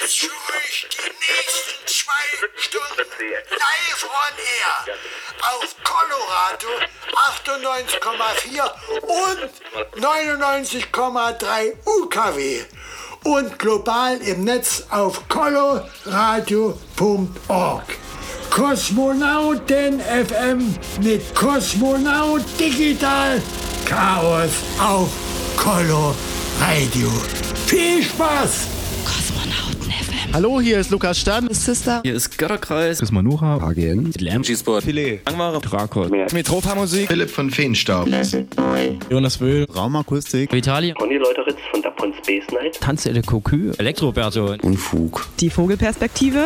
jetzt für euch die nächsten zwei Stunden live on air auf Colorado 98,4 und 99,3 UKW und global im Netz auf coloradio.org. Kosmonauten FM mit Kosmonaut Digital Chaos auf Colo Radio. Viel Spaß! Hallo, hier ist Lukas Stan. Sister. Hier ist Götterkreis. Das ist Manuha. AGN. Lärmschießsport. Filet. Langware. Drakos. Metropa-Musik. Philipp von Feenstaub. Jonas Wöhl. Raumakustik. Vitali. Conny Leuteritz von Dapon Space Night. Tanze de Cocu. Elektroberto. Unfug. Die Vogelperspektive.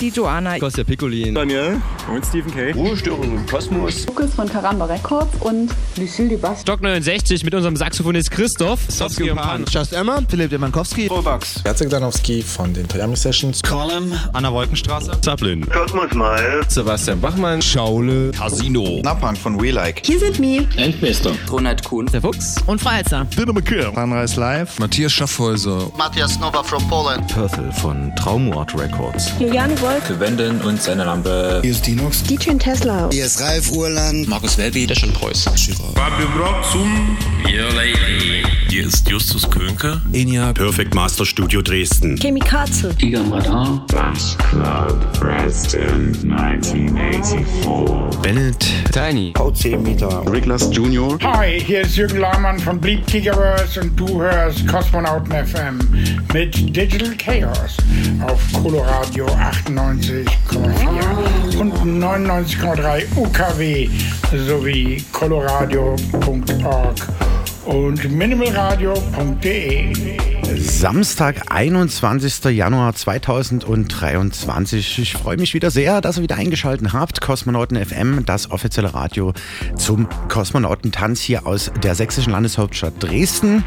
Die Joanna. Kostja Piccolin. Daniel. Und Stephen K. Ruhestörung im Kosmos. Lukas von Karamba Records und Lucille Dubas. Stock 69 mit unserem Saxophonist Christoph. Sofsky und Pan. Just Emma. Philipp Demankowski. Robax. Jacek Danowski von den Toyami Sessions. Colin. Anna Wolkenstraße. Zaplin. Kosmos Mal. Sebastian Bachmann. Schaule. Casino. Nappan von We Like. Hier sind Mi. Ronald Kuhn. Der Fuchs. Und Freizer. Dynamo Kill. Sunrise Live. Matthias Schaffhäuser. Matthias Nova from Poland. Purple von Traumort Records. Juliane Wolf. Für Wenden und seine Lampe. Hier ist Dinox. DJ Tesla. Hier ist Ralf Urland. Markus Welby. Der schon Preuß. Fabio Brock zum. Hier ist Justus Könke. Enya. Perfect Master Studio Dresden. Chemikaze. Bass Club Preston 1984. Bennett. Tiny. VC Meter. Riglas Junior. Hi, hier ist Jürgen Lahmann von Bleep Gigaverse und du hörst Kosmonauten FM mit Digital Chaos auf Coloradio 98,4 und 99,3 UKW sowie coloradio.org und minimalradio.de. Samstag, 21. Januar 2023. Ich freue mich wieder sehr, dass ihr wieder eingeschaltet habt. Kosmonauten FM, das offizielle Radio zum Kosmonautentanz hier aus der sächsischen Landeshauptstadt Dresden.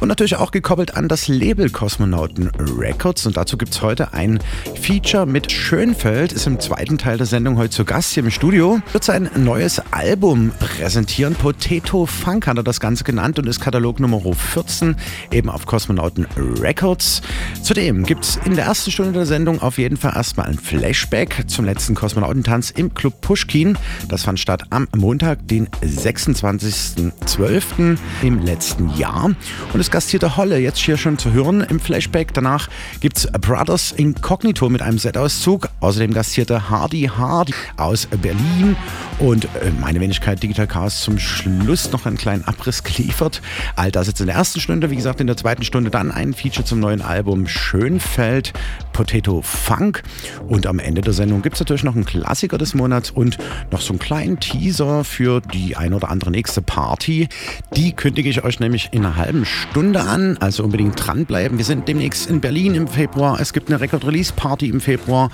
Und natürlich auch gekoppelt an das Label Kosmonauten Records. Und dazu gibt es heute ein Feature mit Schönfeld. Ist im zweiten Teil der Sendung heute zu Gast hier im Studio. Wird sein neues Album präsentieren. Potato Funk hat er das Ganze genannt und ist Katalog Nummer 14 eben auf Kosmonauten Records. Zudem gibt es in der ersten Stunde der Sendung auf jeden Fall erstmal ein Flashback zum letzten Kosmonautentanz im Club Pushkin. Das fand statt am Montag, den 26.12. im letzten Jahr. Und es gastierte Holle jetzt hier schon zu hören im Flashback. Danach gibt es Brothers Incognito mit einem Set-Auszug. Außerdem gastierte Hardy Hard aus Berlin und äh, meine Wenigkeit Digital Chaos zum Schluss noch einen kleinen Abriss geliefert. All das jetzt in der ersten Stunde, wie gesagt, in der zweiten Stunde dann ein Feature zum neuen Album Schönfeld, Potato Funk. Und am Ende der Sendung gibt es natürlich noch einen Klassiker des Monats und noch so einen kleinen Teaser für die ein oder andere nächste Party. Die kündige ich euch nämlich in einer halben Stunde an, also unbedingt dranbleiben. Wir sind demnächst in Berlin im Februar. Es gibt eine Record-Release-Party im Februar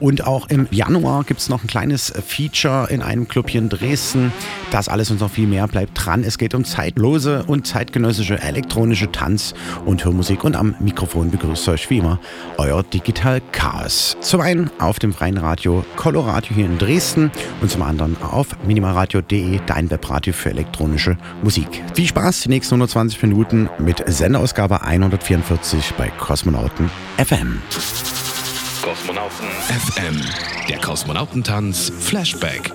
und auch im Januar gibt es noch ein kleines Feature in einem Club hier in Dresden. Das alles und noch viel mehr bleibt dran. Es geht um zeitlose und zeitgenössische elektronische Tanz- und Hörmusik und am Mikrofon begrüßt euch wie immer euer Digital Chaos. Zum einen auf dem freien Radio Coloradio hier in Dresden und zum anderen auf minimalradio.de, dein Webradio für elektronische Musik. Viel Spaß die nächsten 120 Minuten mit Senderausgabe 144 bei Kosmonauten FM. Kosmonauten FM. Der Kosmonautentanz Flashback.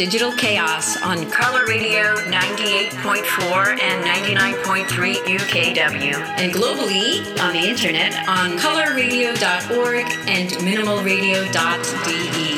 Digital Chaos on Color Radio 98.4 and 99.3 UKW. And globally on the internet on colorradio.org and minimalradio.de.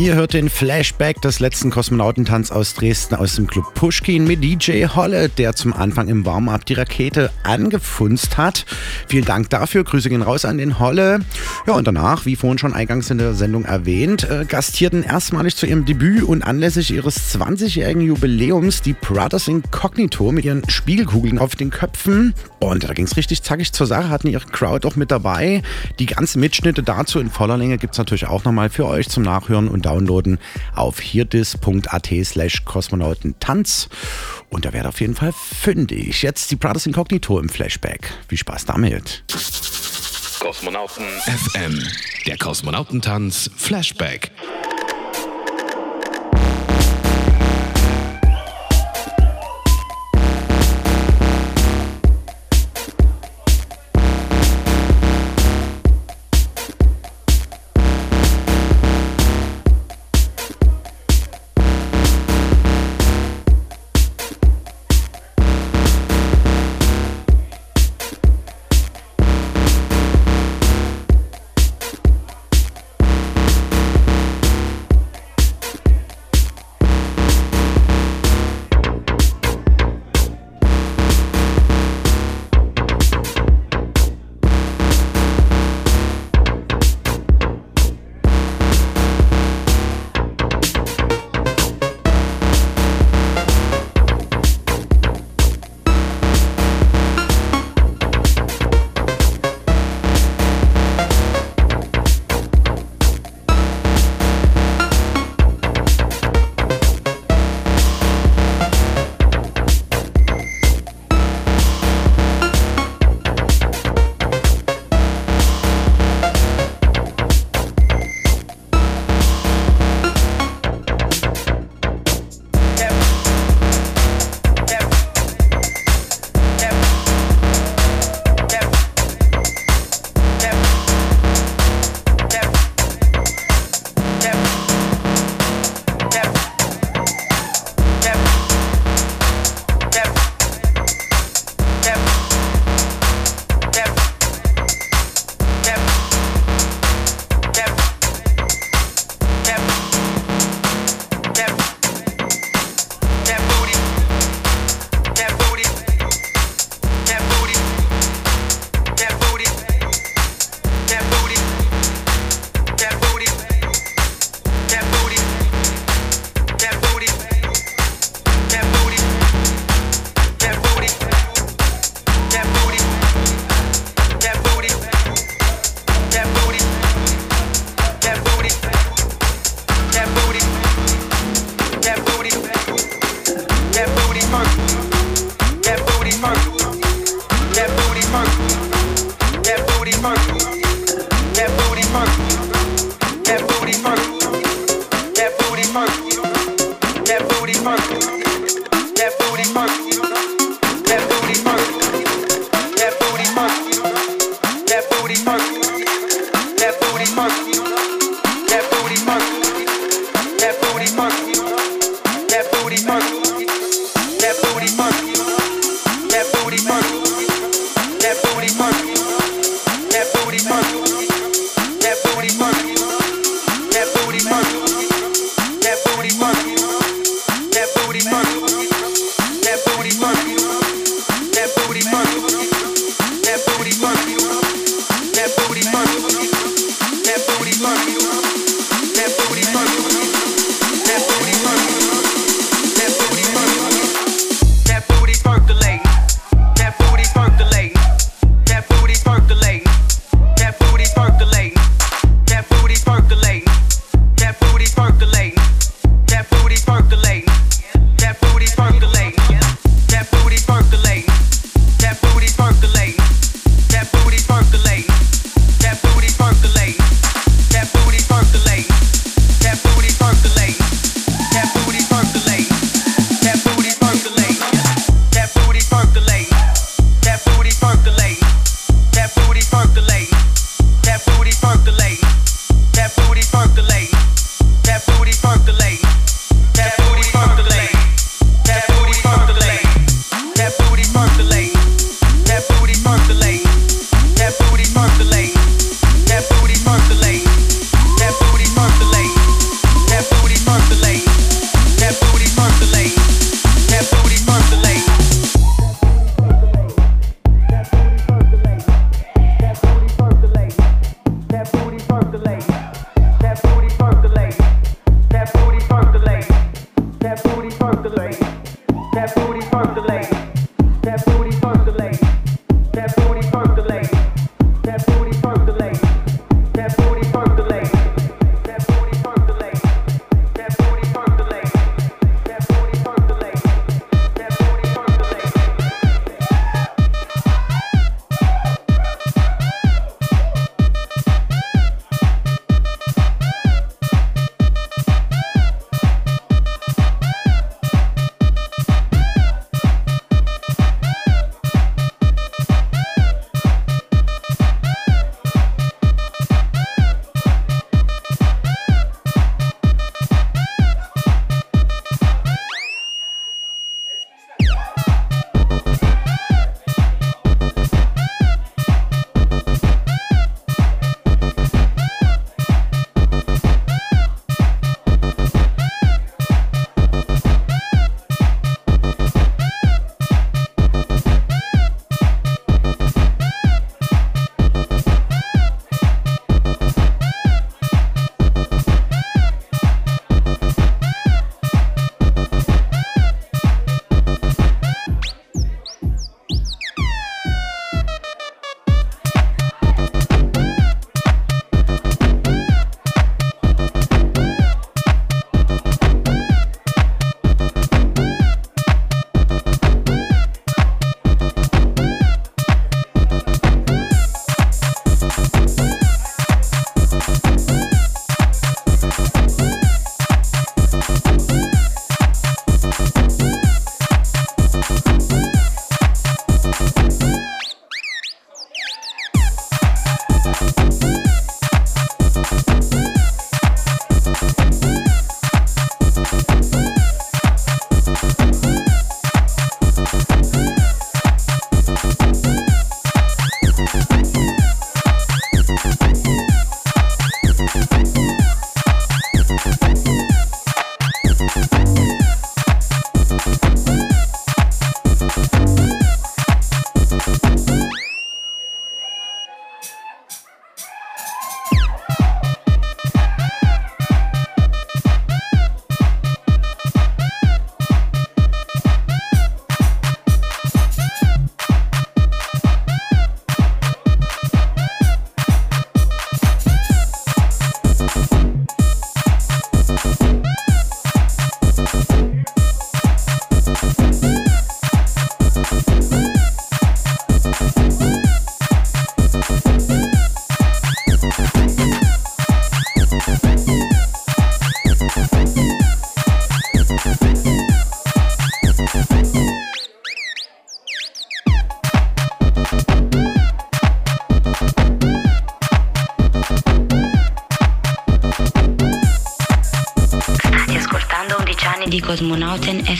Ihr hört den Flashback des letzten Kosmonautentanz aus Dresden aus dem Club Pushkin mit DJ Holle, der zum Anfang im Warm-up die Rakete angefunzt hat. Vielen Dank dafür. Grüße gehen raus an den Holle. Ja, und danach, wie vorhin schon eingangs in der Sendung erwähnt, äh, gastierten erstmalig zu ihrem Debüt und anlässlich ihres 20-jährigen Jubiläums die Brothers Incognito mit ihren Spiegelkugeln auf den Köpfen. Und da ging es richtig zackig zur Sache, hatten ihre Crowd auch mit dabei. Die ganzen Mitschnitte dazu in voller Länge gibt es natürlich auch nochmal für euch zum Nachhören und downloaden auf hirdis.at slash kosmonautentanz. Und da werdet auf jeden Fall fündig. Jetzt die Brothers Incognito im Flashback. Viel Spaß damit. Kosmonauten FM, der Kosmonautentanz Flashback.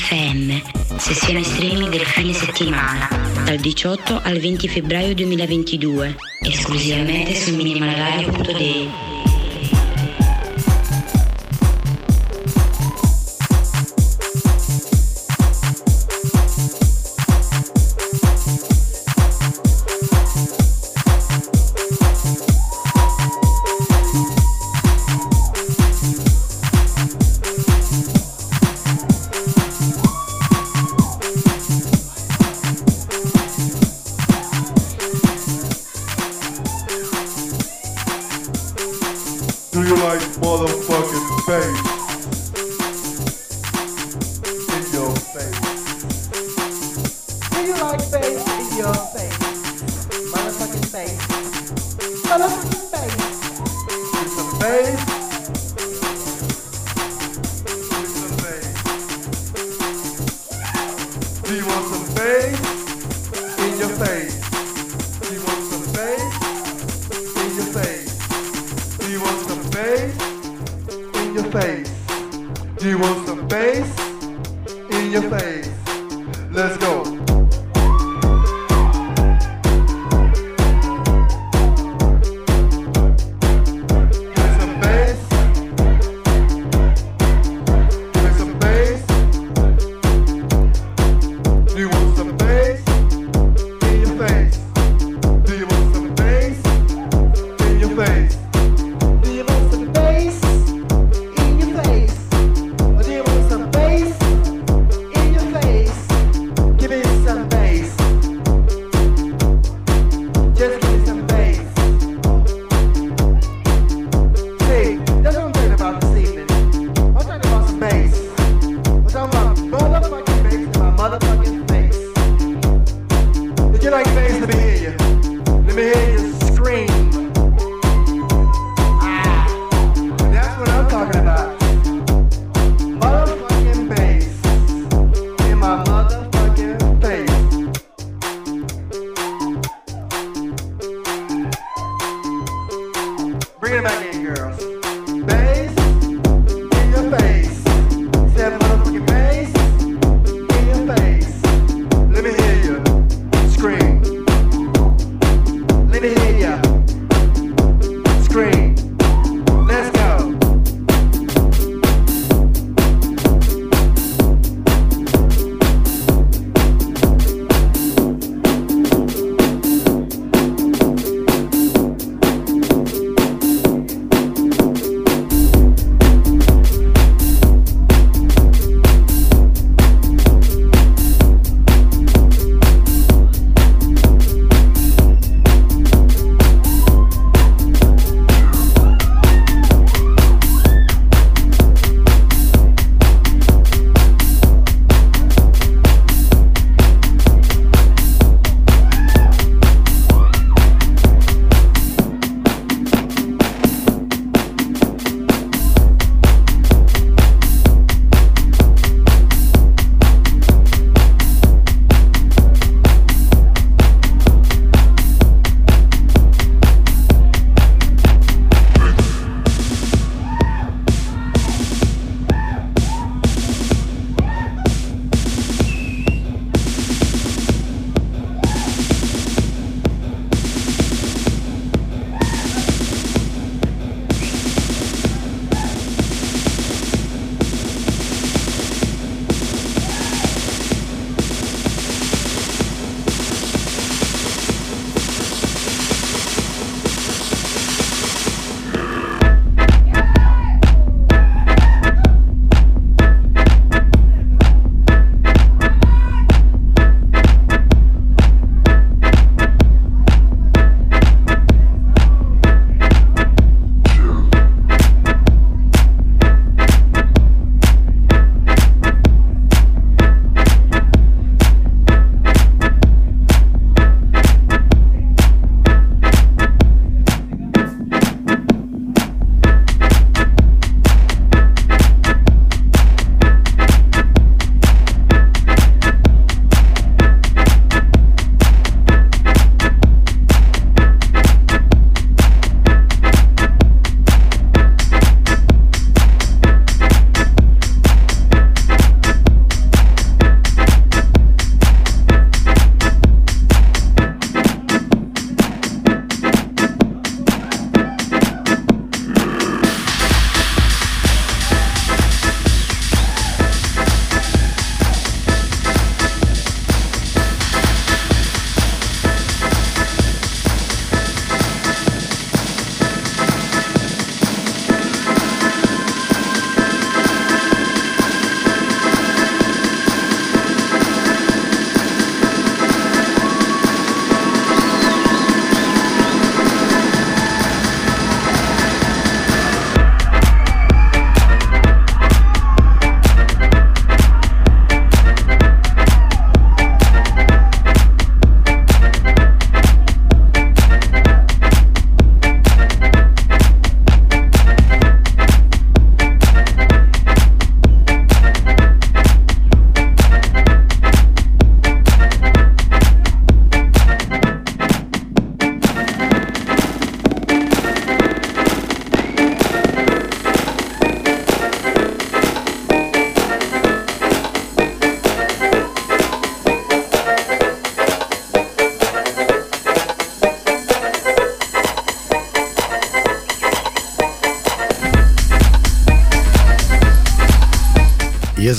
FM, sessione streaming del fine settimana, dal 18 al 20 febbraio 2022, esclusivamente su minimalradio.de.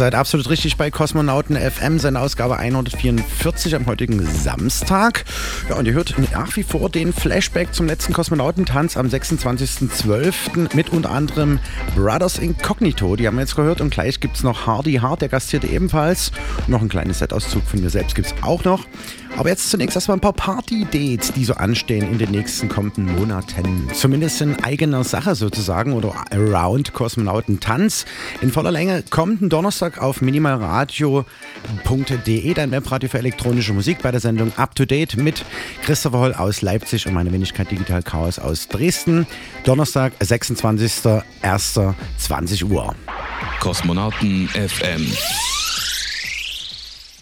seid absolut richtig bei Kosmonauten FM, seine Ausgabe 144 am heutigen Samstag. Ja, und ihr hört nach wie vor den Flashback zum letzten Kosmonautentanz am 26.12. mit unter anderem Brothers Incognito. Die haben wir jetzt gehört. Und gleich gibt es noch Hardy Hart, der gastierte ebenfalls. Noch ein kleines Setauszug von mir selbst gibt es auch noch. Aber jetzt zunächst erstmal ein paar Party-Dates, die so anstehen in den nächsten kommenden Monaten. Zumindest in eigener Sache sozusagen oder around Kosmonautentanz. In voller Länge kommenden Donnerstag auf minimalradio.de, dein Webradio für elektronische Musik bei der Sendung Up to Date mit Christopher Holl aus Leipzig und meine Wenigkeit Digital Chaos aus Dresden. Donnerstag, 26.01.20 Uhr. Kosmonauten FM.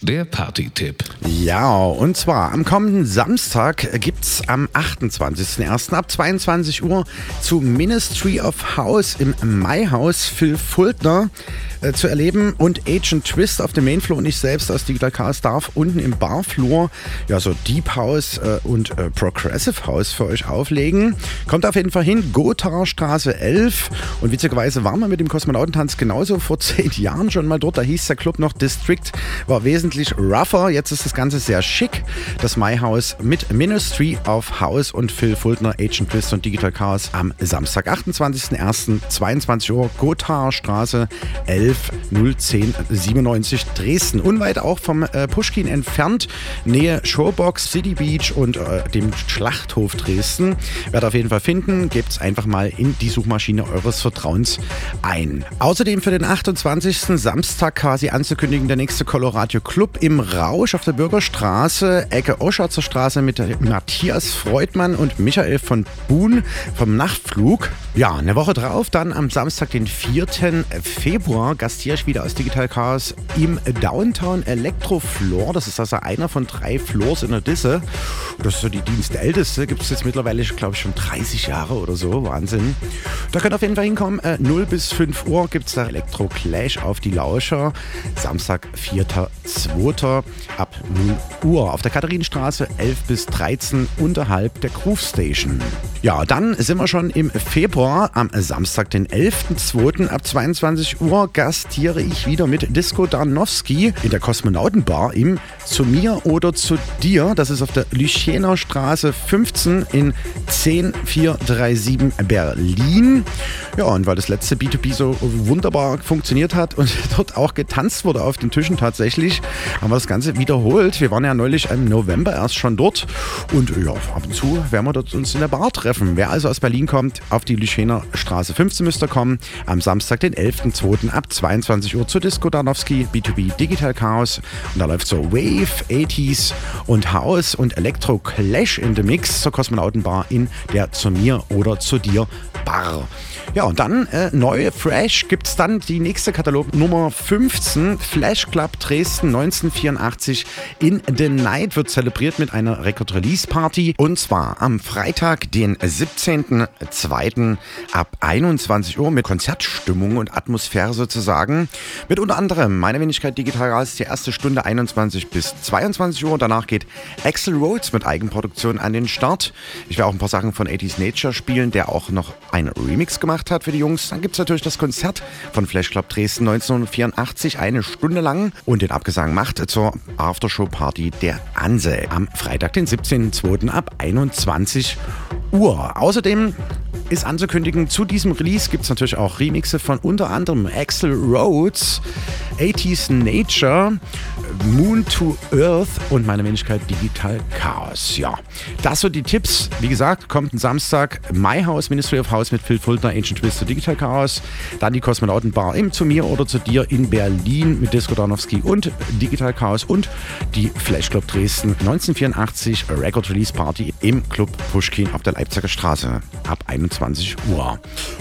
Der Party-Tipp. Ja, und zwar am kommenden Samstag gibt es am 28.01. ab 22 Uhr zu Ministry of House im Maihaus Phil Fultner äh, zu erleben und Agent Twist auf dem Mainfloor und ich selbst aus Digital Cars darf unten im Barflur ja so Deep House äh, und äh, Progressive House für euch auflegen. Kommt auf jeden Fall hin, Gotharer Straße 11 und witzigerweise waren wir mit dem Kosmonautentanz genauso vor zehn Jahren schon mal dort. Da hieß der Club noch District, war wesentlich rougher. Jetzt ist das Ganze sehr schick. Das My House mit Ministry of House und Phil Fultner, Agent Twist und Digital Cars am Samstag, 28.01. 22 Uhr, Gotharer Straße 11. 010 97 Dresden. Unweit auch vom äh, Pushkin entfernt, Nähe Showbox, City Beach und äh, dem Schlachthof Dresden. Werdet auf jeden Fall finden. Gebt es einfach mal in die Suchmaschine eures Vertrauens ein. Außerdem für den 28. Samstag quasi anzukündigen, der nächste Colorado Club im Rausch auf der Bürgerstraße, Ecke Oschatzer Straße mit Matthias Freudmann und Michael von Buhn vom Nachtflug. Ja, eine Woche drauf, dann am Samstag, den 4. Februar, gastiere ich wieder aus Digital Chaos im Downtown Electrofloor. Das ist also einer von drei Floors in der Disse. Das ist so die dienstälteste. Gibt es jetzt mittlerweile, glaube ich, schon 30 Jahre oder so. Wahnsinn. Da könnt ihr auf jeden Fall hinkommen. Äh, 0 bis 5 Uhr gibt es da Elektro Clash auf die Lauscher. Samstag, 4.2. ab 0 Uhr. Auf der Katharinenstraße 11 bis 13 unterhalb der Groove Station. Ja, dann sind wir schon im Februar. Am Samstag, den 11.2. ab 22 Uhr gastiere ich wieder mit Disco Darnowski in der Kosmonautenbar im Zu mir oder zu dir. Das ist auf der Lüchener Straße 15 in 10437 Berlin. Ja, und weil das letzte B2B so wunderbar funktioniert hat und dort auch getanzt wurde auf den Tischen tatsächlich, haben wir das Ganze wiederholt. Wir waren ja neulich im November erst schon dort und ja, ab und zu werden wir dort uns in der Bar treffen. Wer also aus Berlin kommt, auf die Lüchener Straße 15 müsste kommen. Am Samstag, den 11.02. ab 22 Uhr zu Disco Danowski, B2B Digital Chaos. Und da läuft so Wave, 80s und House und Electro Clash in the Mix zur Kosmonautenbar in der Zu mir oder zu dir Bar. Ja, und dann äh, neu, fresh, gibt es dann die nächste Katalog Nummer 15, Flash Club Dresden 1984 in the Night wird zelebriert mit einer Record Release Party und zwar am Freitag, den 17.02. ab 21 Uhr mit Konzertstimmung und Atmosphäre sozusagen. Mit unter anderem meine Wenigkeit Digital Gas, die erste Stunde 21 bis 22 Uhr. Danach geht Axel Rhodes mit Eigenproduktion an den Start. Ich werde auch ein paar Sachen von 80s Nature spielen, der auch noch einen Remix gemacht hat für die Jungs. Dann gibt es natürlich das Konzert von Flash Club Dresden 1984, eine Stunde lang. Und den Abgesang macht zur Aftershow-Party der Anse am Freitag, den 17.02. ab 21 Uhr. Außerdem ist anzukündigen, zu diesem Release gibt es natürlich auch Remixe von unter anderem Axel Rhodes, 80s Nature, Moon to Earth und meine Wenigkeit Digital Chaos. Ja, das sind die Tipps. Wie gesagt, kommt ein Samstag My House, Ministry of House mit Phil Fultner, Ancient Twist zu Digital Chaos. Dann die Kosmonautenbar im Zu mir oder zu dir in Berlin mit Disco Danowski und Digital Chaos und die Flash Club Dresden 1984 Record Release Party im Club Pushkin auf der Leipziger Straße ab 21 Uhr.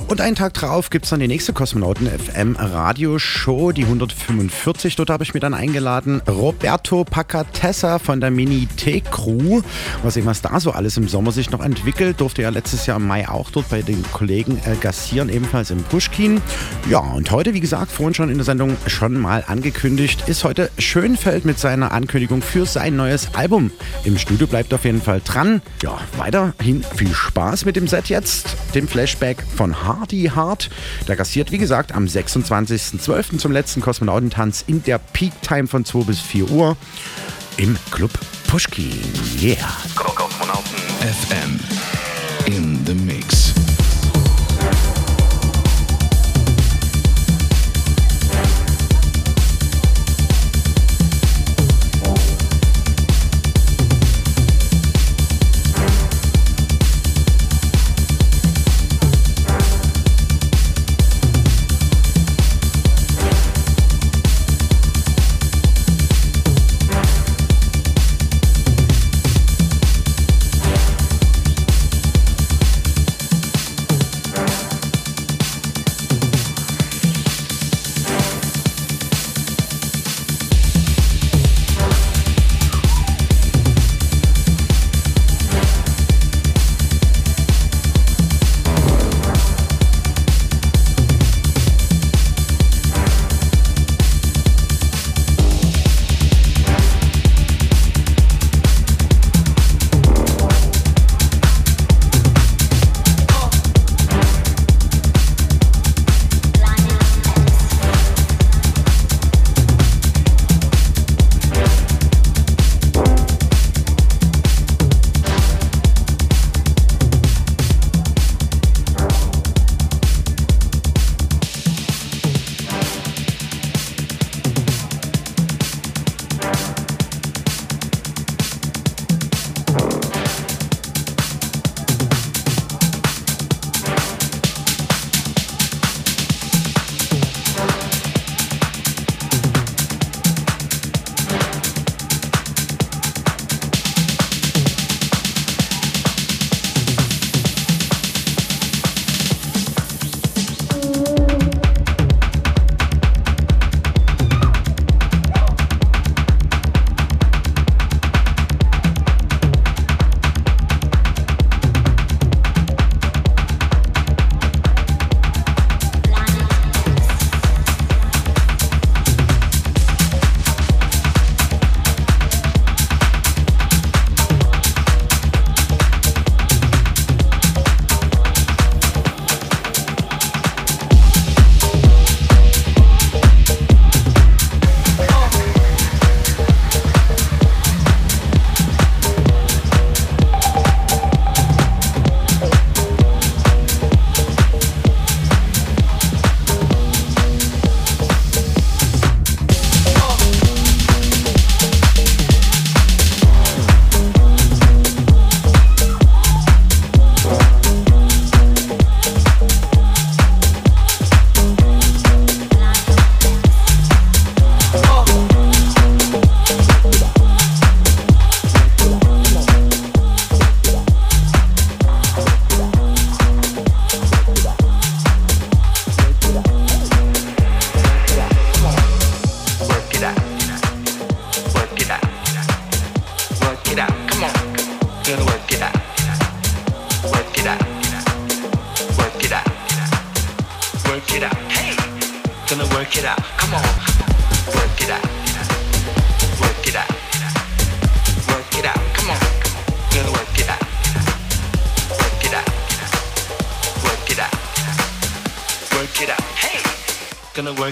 Und einen Tag drauf gibt es dann die nächste Kosmonauten FM Radioshow, die 145. Dort habe ich mir dann eingeladen Roberto Pacatessa von der Mini T-Crew. Mal sehen, was da so alles im Sommer sich noch entwickelt. Durfte ja letztes Jahr im Mai auch dort bei den Kollegen äh, gastieren, ebenfalls im Pushkin. Ja, und heute, wie gesagt, vorhin schon in der Sendung schon mal angekündigt, ist heute Schönfeld mit seiner Ankündigung für sein neues Album. Im Studio bleibt auf jeden Fall dran. Ja, weiterhin viel Spaß mit dem Set jetzt, dem Flashback von Hardy Hart. Der gastiert, wie gesagt, am 26.12. zum letzten Kosmonauten Kosmonautentanz in der Peak Time von 2 bis 4 Uhr im Club Pushkin. Yeah. Kosmonauten FM in the mix.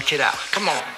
Check it out. Come on.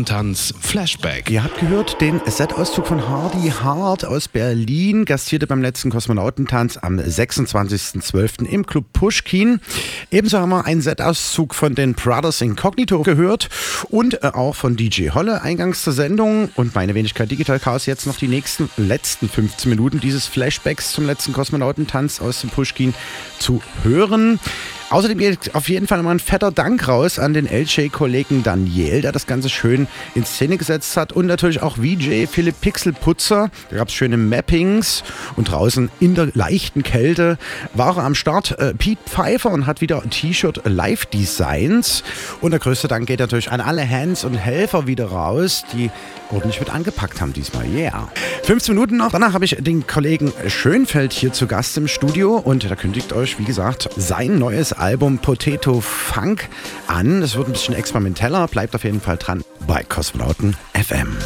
Kosmonautentanz Flashback. Ihr habt gehört den Set-Auszug von Hardy Hart aus Berlin, gastierte beim letzten Kosmonautentanz am 26.12. im Club Pushkin. Ebenso haben wir einen Set-Auszug von den Brothers Incognito gehört und äh, auch von DJ Holle eingangs zur Sendung und meine Wenigkeit Digital Chaos jetzt noch die nächsten letzten 15 Minuten dieses Flashbacks zum letzten Kosmonautentanz aus dem Pushkin zu hören. Außerdem geht auf jeden Fall mal ein fetter Dank raus an den LJ-Kollegen Daniel, der das Ganze schön in Szene gesetzt hat. Und natürlich auch VJ Philipp Pixelputzer. Da gab es schöne Mappings. Und draußen in der leichten Kälte war er am Start äh, Pete Pfeiffer und hat wieder T-Shirt Live-Designs. Und der größte Dank geht natürlich an alle Hands und Helfer wieder raus, die ordentlich mit angepackt haben diesmal. Yeah. 15 Minuten noch. Danach habe ich den Kollegen Schönfeld hier zu Gast im Studio und da kündigt euch, wie gesagt, sein neues Album Potato Funk an. Es wird ein bisschen experimenteller. Bleibt auf jeden Fall dran bei Kosmonauten FM.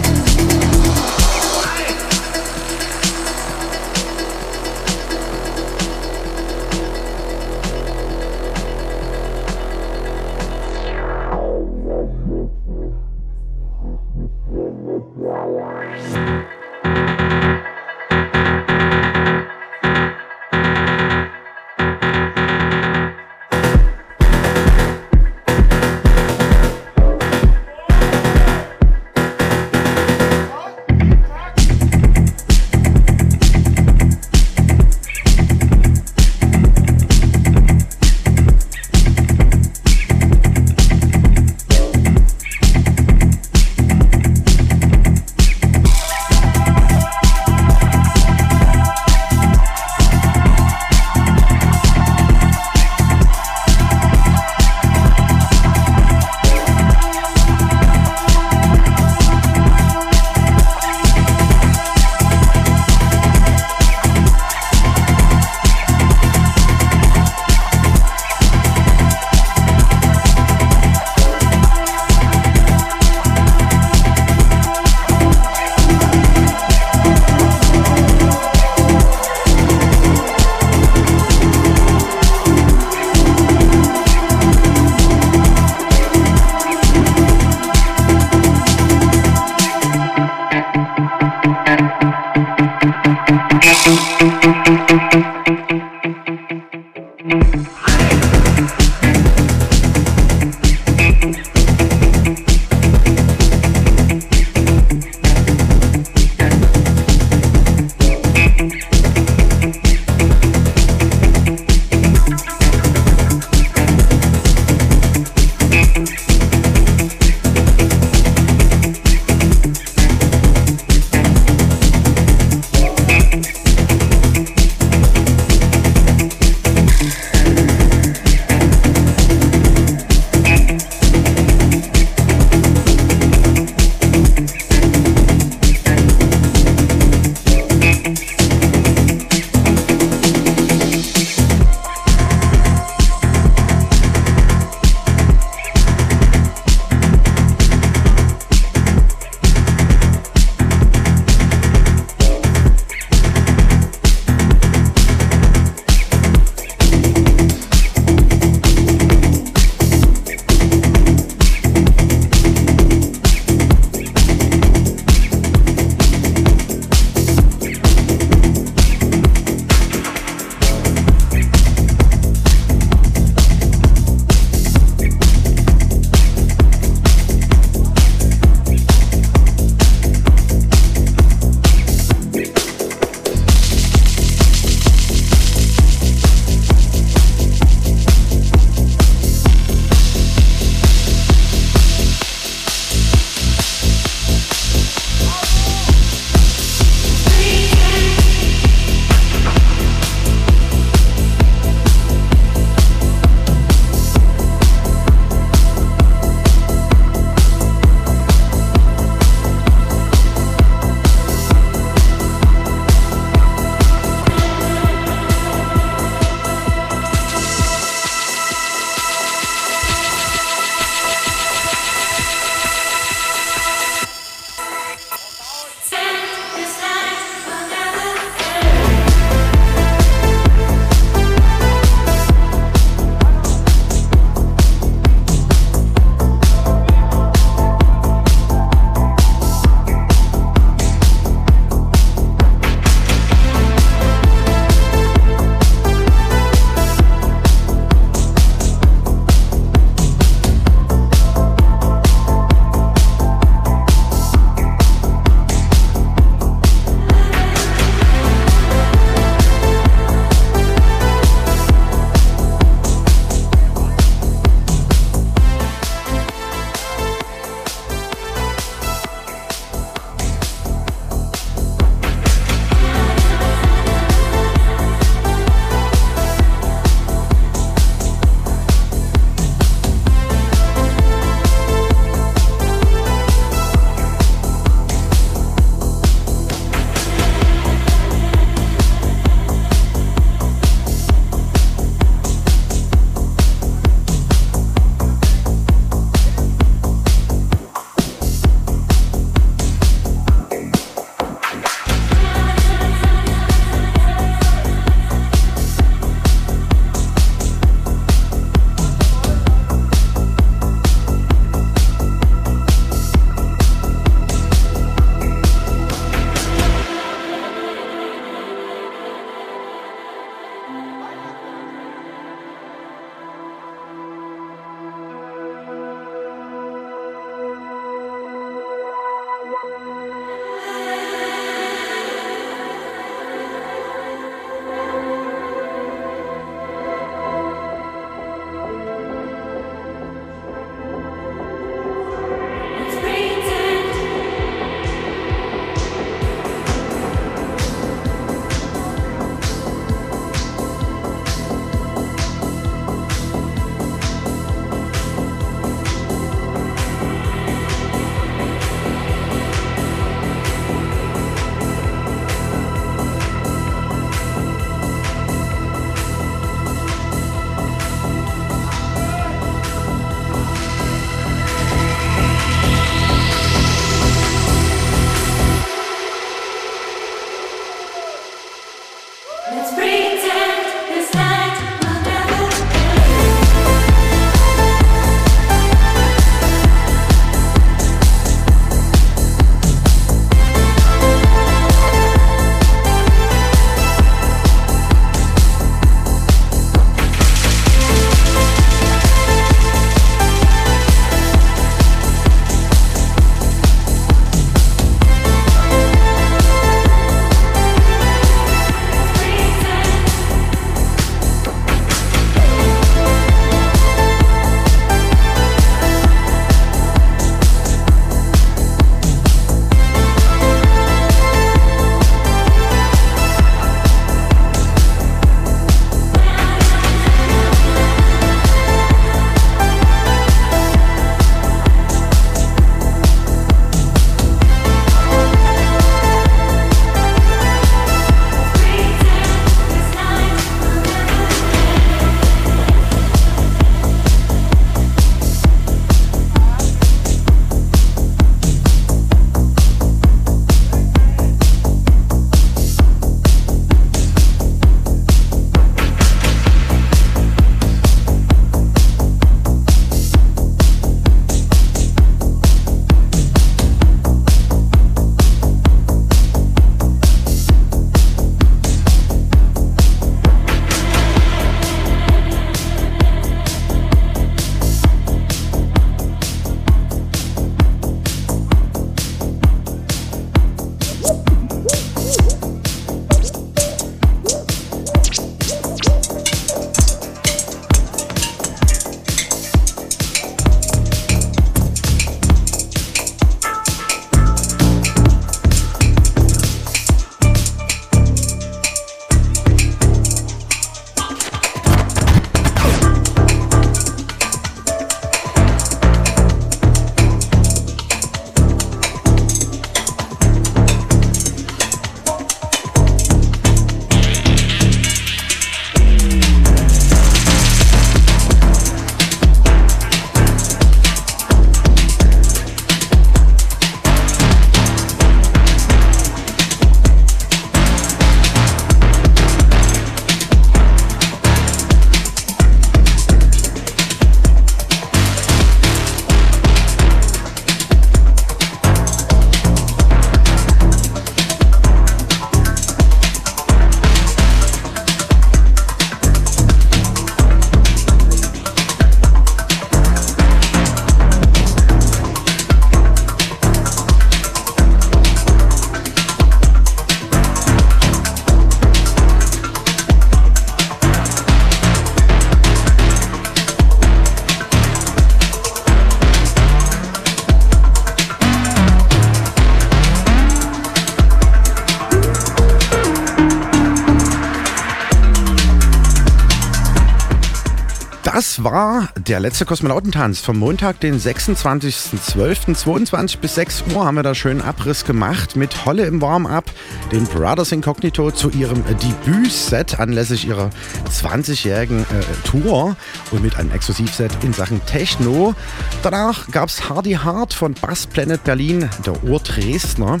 Der letzte Kosmonautentanz vom Montag, den 26.12.22 bis 6 Uhr haben wir da schönen Abriss gemacht mit Holle im Warm-up, den Brothers Incognito zu ihrem Debütset anlässlich ihrer 20-jährigen äh, Tour und mit einem Exklusivset in Sachen Techno. Danach gab es Hardy Hard von Bass Planet Berlin, der Ur Dresdner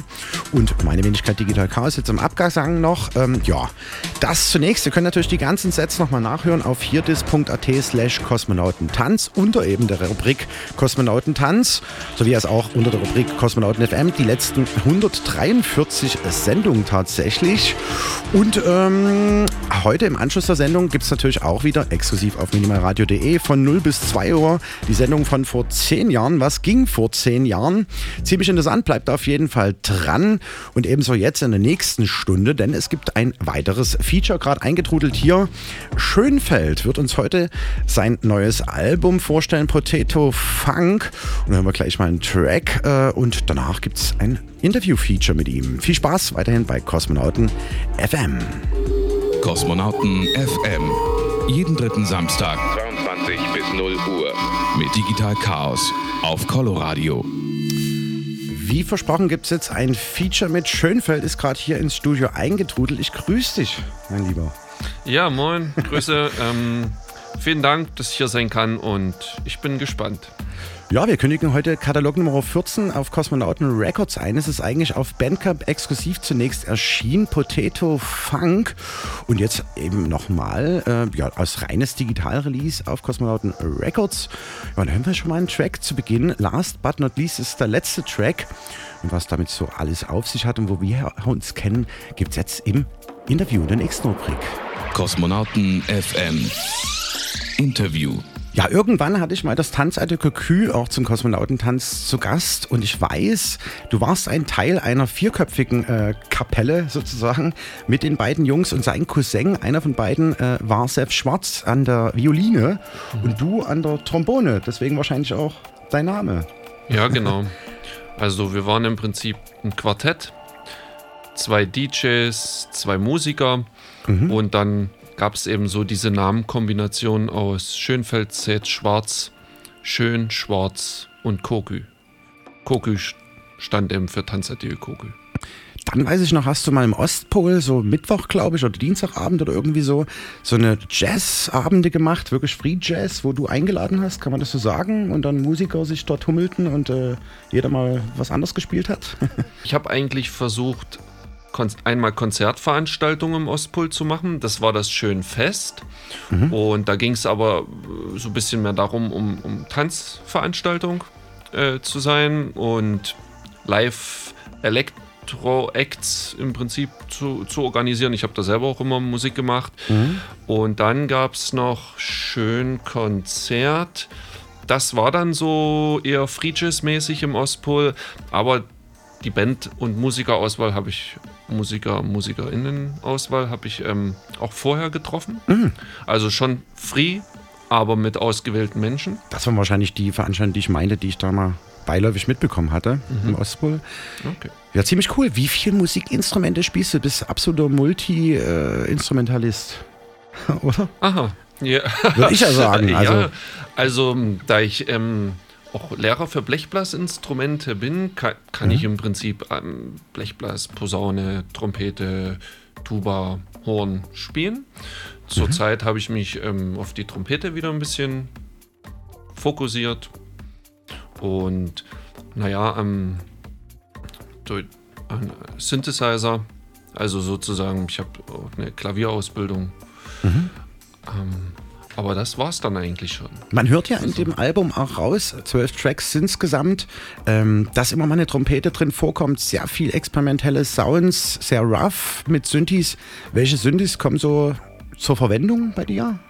und meine Wenigkeit Digital Chaos jetzt im Abgesang noch. Ähm, ja, das zunächst. Ihr könnt natürlich die ganzen Sets nochmal nachhören auf hierdis.at slash Kosmonautentanz unter eben der Rubrik Kosmonautentanz, sowie als auch unter der Rubrik Kosmonauten FM die letzten 143 Sendungen tatsächlich. Und ähm, heute im Anschluss der Sendung gibt es natürlich auch wieder exklusiv auf minimalradio.de von 0 bis 2 Uhr die Sendung von vor 10 Jahren. Was ging vor 10 Jahren? Ziemlich interessant, bleibt auf jeden Fall dran. Und ebenso jetzt in der nächsten Stunde, denn es gibt ein weiteres Feature gerade eingetrudelt hier. Schönfeld wird uns heute sein neues Album vorstellen, Potato Funk. Und dann hören wir gleich mal einen Track äh, und danach gibt es ein Interview-Feature mit ihm. Viel Spaß weiterhin bei Kosmonauten FM. Kosmonauten FM. Jeden dritten Samstag 22 bis 0 Uhr mit Digital Chaos auf Coloradio. Wie versprochen gibt es jetzt ein Feature mit Schönfeld, ist gerade hier ins Studio eingetrudelt. Ich grüße dich, mein Lieber. Ja, moin, Grüße. ähm, vielen Dank, dass ich hier sein kann und ich bin gespannt. Ja, wir kündigen heute Katalog Nummer 14 auf Kosmonauten Records ein. Es ist eigentlich auf Bandcamp exklusiv zunächst erschienen, Potato Funk. Und jetzt eben nochmal äh, ja, als reines Digital-Release auf Kosmonauten Records. Ja, dann hören wir schon mal einen Track zu Beginn. Last but not least ist der letzte Track. Und was damit so alles auf sich hat und wo wir uns kennen, gibt es jetzt im Interview in der nächsten Rubrik. Kosmonauten FM Interview. Ja, irgendwann hatte ich mal das Tanzalte Cocu auch zum Kosmonautentanz zu Gast und ich weiß, du warst ein Teil einer vierköpfigen äh, Kapelle sozusagen mit den beiden Jungs und sein Cousin, einer von beiden äh, war Sepp Schwarz an der Violine mhm. und du an der Trombone, deswegen wahrscheinlich auch dein Name. Ja, genau. Also wir waren im Prinzip ein Quartett, zwei DJs, zwei Musiker mhm. und dann gab es eben so diese Namenkombination aus Schönfeld, Zet, Schwarz, Schön, Schwarz und Kokü. Kokü stand eben für Tanzatelier Kokü. Dann weiß ich noch, hast du mal im Ostpol, so Mittwoch, glaube ich, oder Dienstagabend oder irgendwie so, so eine Jazzabende gemacht, wirklich Free Jazz, wo du eingeladen hast, kann man das so sagen? Und dann Musiker sich dort hummelten und äh, jeder mal was anderes gespielt hat? ich habe eigentlich versucht, einmal Konzertveranstaltungen im Ostpol zu machen. Das war das schön fest. Mhm. Und da ging es aber äh, so ein bisschen mehr darum, um, um Tanzveranstaltung äh, zu sein und live Elektro-Acts im Prinzip zu, zu organisieren. Ich habe da selber auch immer Musik gemacht. Mhm. Und dann gab es noch schön Konzert. Das war dann so eher Free Jazz-mäßig im Ostpol, aber die Band- und Musikerauswahl habe ich, Musiker, Musikerinnen-Auswahl habe ich ähm, auch vorher getroffen. Mhm. Also schon free, aber mit ausgewählten Menschen. Das waren wahrscheinlich die Veranstaltungen, die ich meinte, die ich da mal beiläufig mitbekommen hatte mhm. im Ostpol. Okay. Ja, ziemlich cool. Wie viele Musikinstrumente spielst du? Du bist absoluter Multi-Instrumentalist, oder? Aha. Ja. Würde ich ja sagen. Also, ja, also da ich ähm, auch Lehrer für Blechblasinstrumente bin, kann, kann mhm. ich im Prinzip ähm, Blechblas, Posaune, Trompete, Tuba, Horn spielen. Zurzeit mhm. habe ich mich ähm, auf die Trompete wieder ein bisschen fokussiert. Und naja, ähm, Synthesizer, also sozusagen, ich habe eine Klavierausbildung. Mhm. Ähm, aber das war es dann eigentlich schon. Man hört ja in dem Album auch raus, zwölf Tracks insgesamt, ähm, dass immer mal eine Trompete drin vorkommt, sehr viel experimentelle Sounds, sehr rough mit Synthes. Welche Synthes kommen so zur Verwendung bei dir?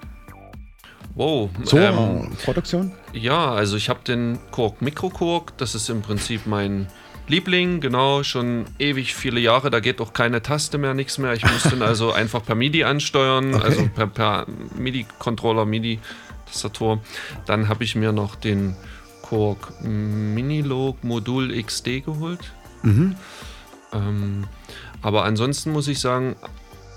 Wow. Zur ähm, Produktion? Ja, also ich habe den Korg Mikrokorg, das ist im Prinzip mein Liebling, genau, schon ewig viele Jahre, da geht auch keine Taste mehr, nichts mehr. Ich muss den also einfach per MIDI ansteuern, okay. also per, per MIDI-Controller, MIDI-Tastatur. Dann habe ich mir noch den Korg Minilog Modul XD geholt. Mhm. Ähm, aber ansonsten muss ich sagen,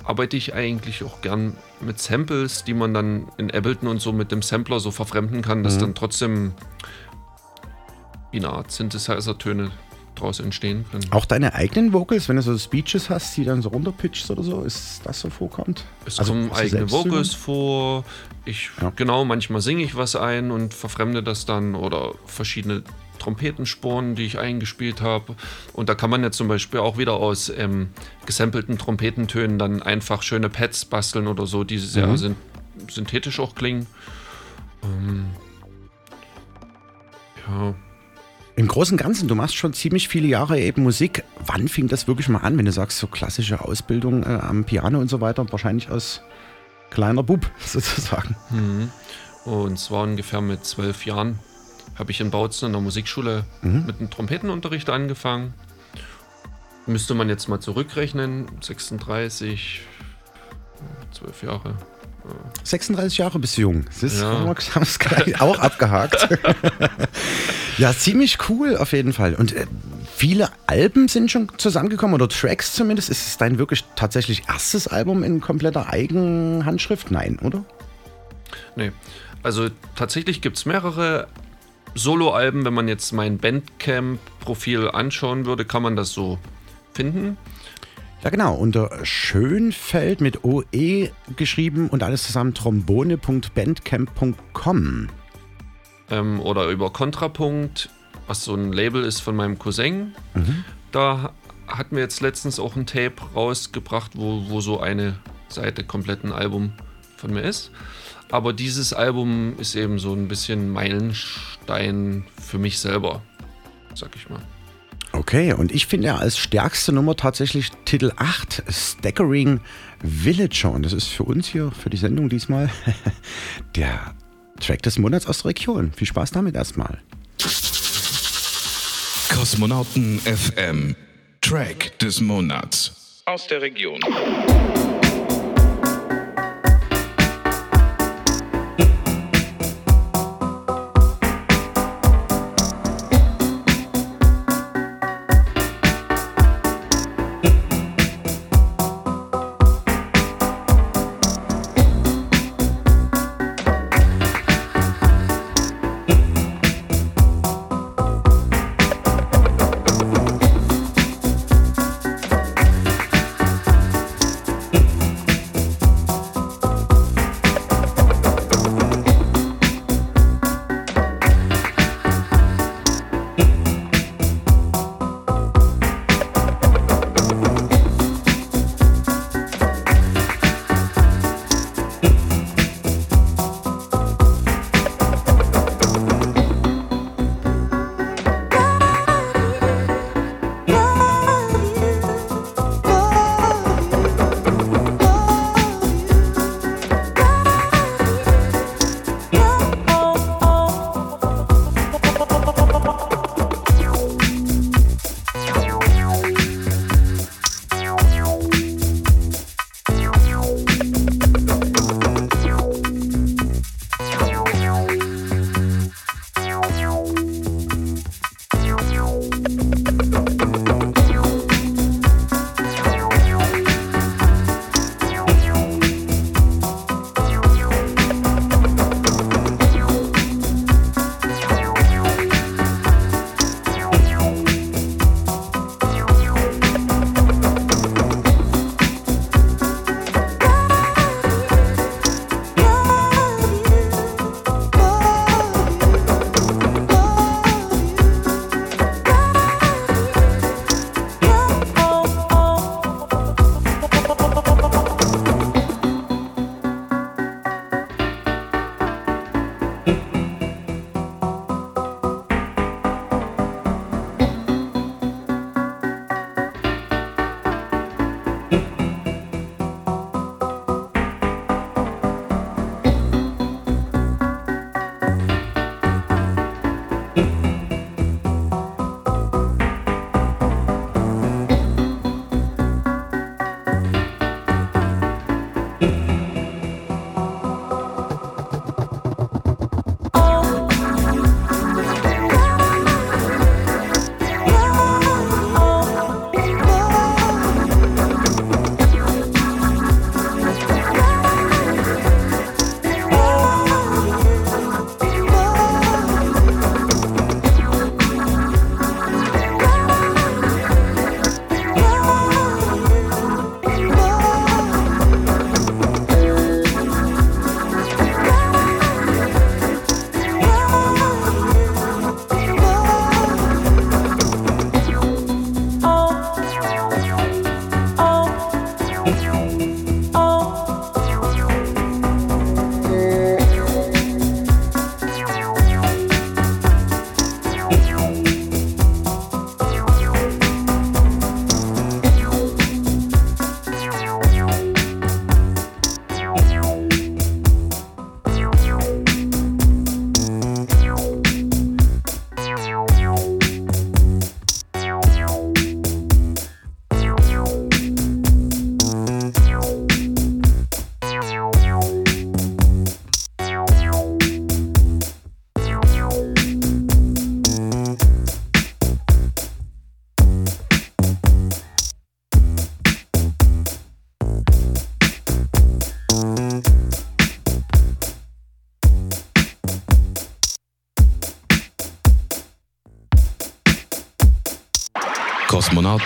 arbeite ich eigentlich auch gern mit Samples, die man dann in Ableton und so mit dem Sampler so verfremden kann, dass Mhm. dann trotzdem wie eine Art Synthesizer-Töne draus entstehen können. Auch deine eigenen Vocals, wenn du so Speeches hast, die dann so runterpitcht oder so, ist das so vorkommt? Es Also, kommen eigene Vocals vor. Ich, genau, manchmal singe ich was ein und verfremde das dann oder verschiedene Trompetenspuren, die ich eingespielt habe. Und da kann man ja zum Beispiel auch wieder aus ähm, gesampelten Trompetentönen dann einfach schöne Pads basteln oder so, die sehr Mhm. syn synthetisch auch klingen. Ähm, ja, Im Großen und Ganzen, du machst schon ziemlich viele Jahre eben Musik. Wann fing das wirklich mal an, wenn du sagst, so klassische Ausbildung äh, am Piano und so weiter? Wahrscheinlich aus kleiner Bub sozusagen. Mhm. Und zwar ungefähr mit zwölf Jahren habe ich in Bautzen in der Musikschule Mhm. mit dem Trompetenunterricht angefangen. Müsste man jetzt mal zurückrechnen, 36, zwölf Jahre. 36 Jahre bist du jung. Das ist, Ja. auch abgehakt. ja, ziemlich cool auf jeden Fall. Und äh, viele Alben sind schon zusammengekommen oder Tracks zumindest. Ist es dein wirklich tatsächlich erstes Album in kompletter Eigenhandschrift? Nein, oder? Nee, also tatsächlich gibt es mehrere Soloalben. Wenn man jetzt mein Bandcamp-Profil anschauen würde, kann man das so finden. Ja, genau. Unter Schönfeld mit OE geschrieben und alles zusammen trombone.bandcamp.com. ähm, oder über Kontrapunkt, was so ein Label ist von meinem Cousin. Da hatten wir jetzt letztens auch ein Tape rausgebracht, wo, wo so eine Seite komplett ein Album von mir ist. Aber dieses Album ist eben so ein bisschen Meilenstein für mich selber, sag ich mal. Okay, und ich finde ja als stärkste Nummer tatsächlich Titel 8, Staggering Villager. Und das ist für uns hier, für die Sendung diesmal, der Track des Monats aus der Region. Viel Spaß damit erstmal. Kosmonauten FM. Track des Monats. Aus der Region.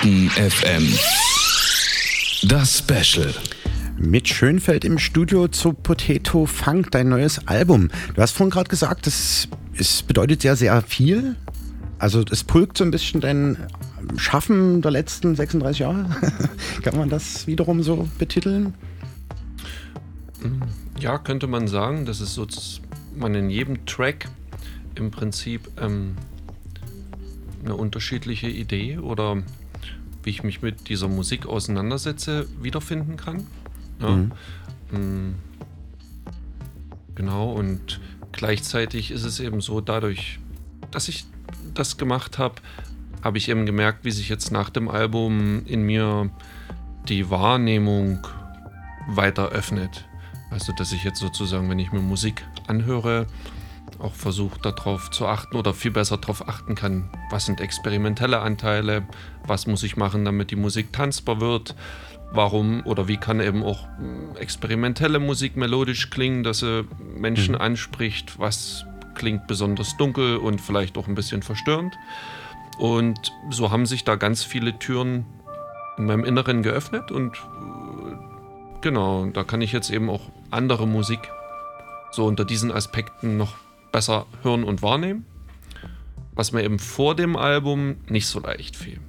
Kosmonauten FM. Das Special. Mit Schönfeld im Studio zu Potato Funk, dein neues Album. Du hast vorhin gerade gesagt, das, es bedeutet sehr, sehr viel. Also es pulkt so ein bisschen dein Schaffen der letzten 36 Jahre. Kann man das wiederum so betiteln? Ja, könnte man sagen. Das ist so, dass man in jedem Track im Prinzip ähm, eine unterschiedliche Idee oder wie ich mich mit dieser Musik auseinandersetze, wiederfinden kann. Ja. Mhm. Mm. Genau, und gleichzeitig ist es eben so, dadurch, dass ich das gemacht habe, habe ich eben gemerkt, wie sich jetzt nach dem Album in mir die Wahrnehmung weiter öffnet. Also, dass ich jetzt sozusagen, wenn ich mir Musik anhöre, auch versuche darauf zu achten oder viel besser darauf achten kann, was sind experimentelle Anteile, was muss ich machen, damit die Musik tanzbar wird, warum oder wie kann eben auch hm, experimentelle Musik melodisch klingen, dass sie Menschen mhm. anspricht, was klingt besonders dunkel und vielleicht auch ein bisschen verstörend. Und so haben sich da ganz viele Türen in meinem Inneren geöffnet und äh, genau, da kann ich jetzt eben auch andere Musik so unter diesen Aspekten noch besser hören und wahrnehmen. Was mir eben vor dem Album nicht so leicht fiel.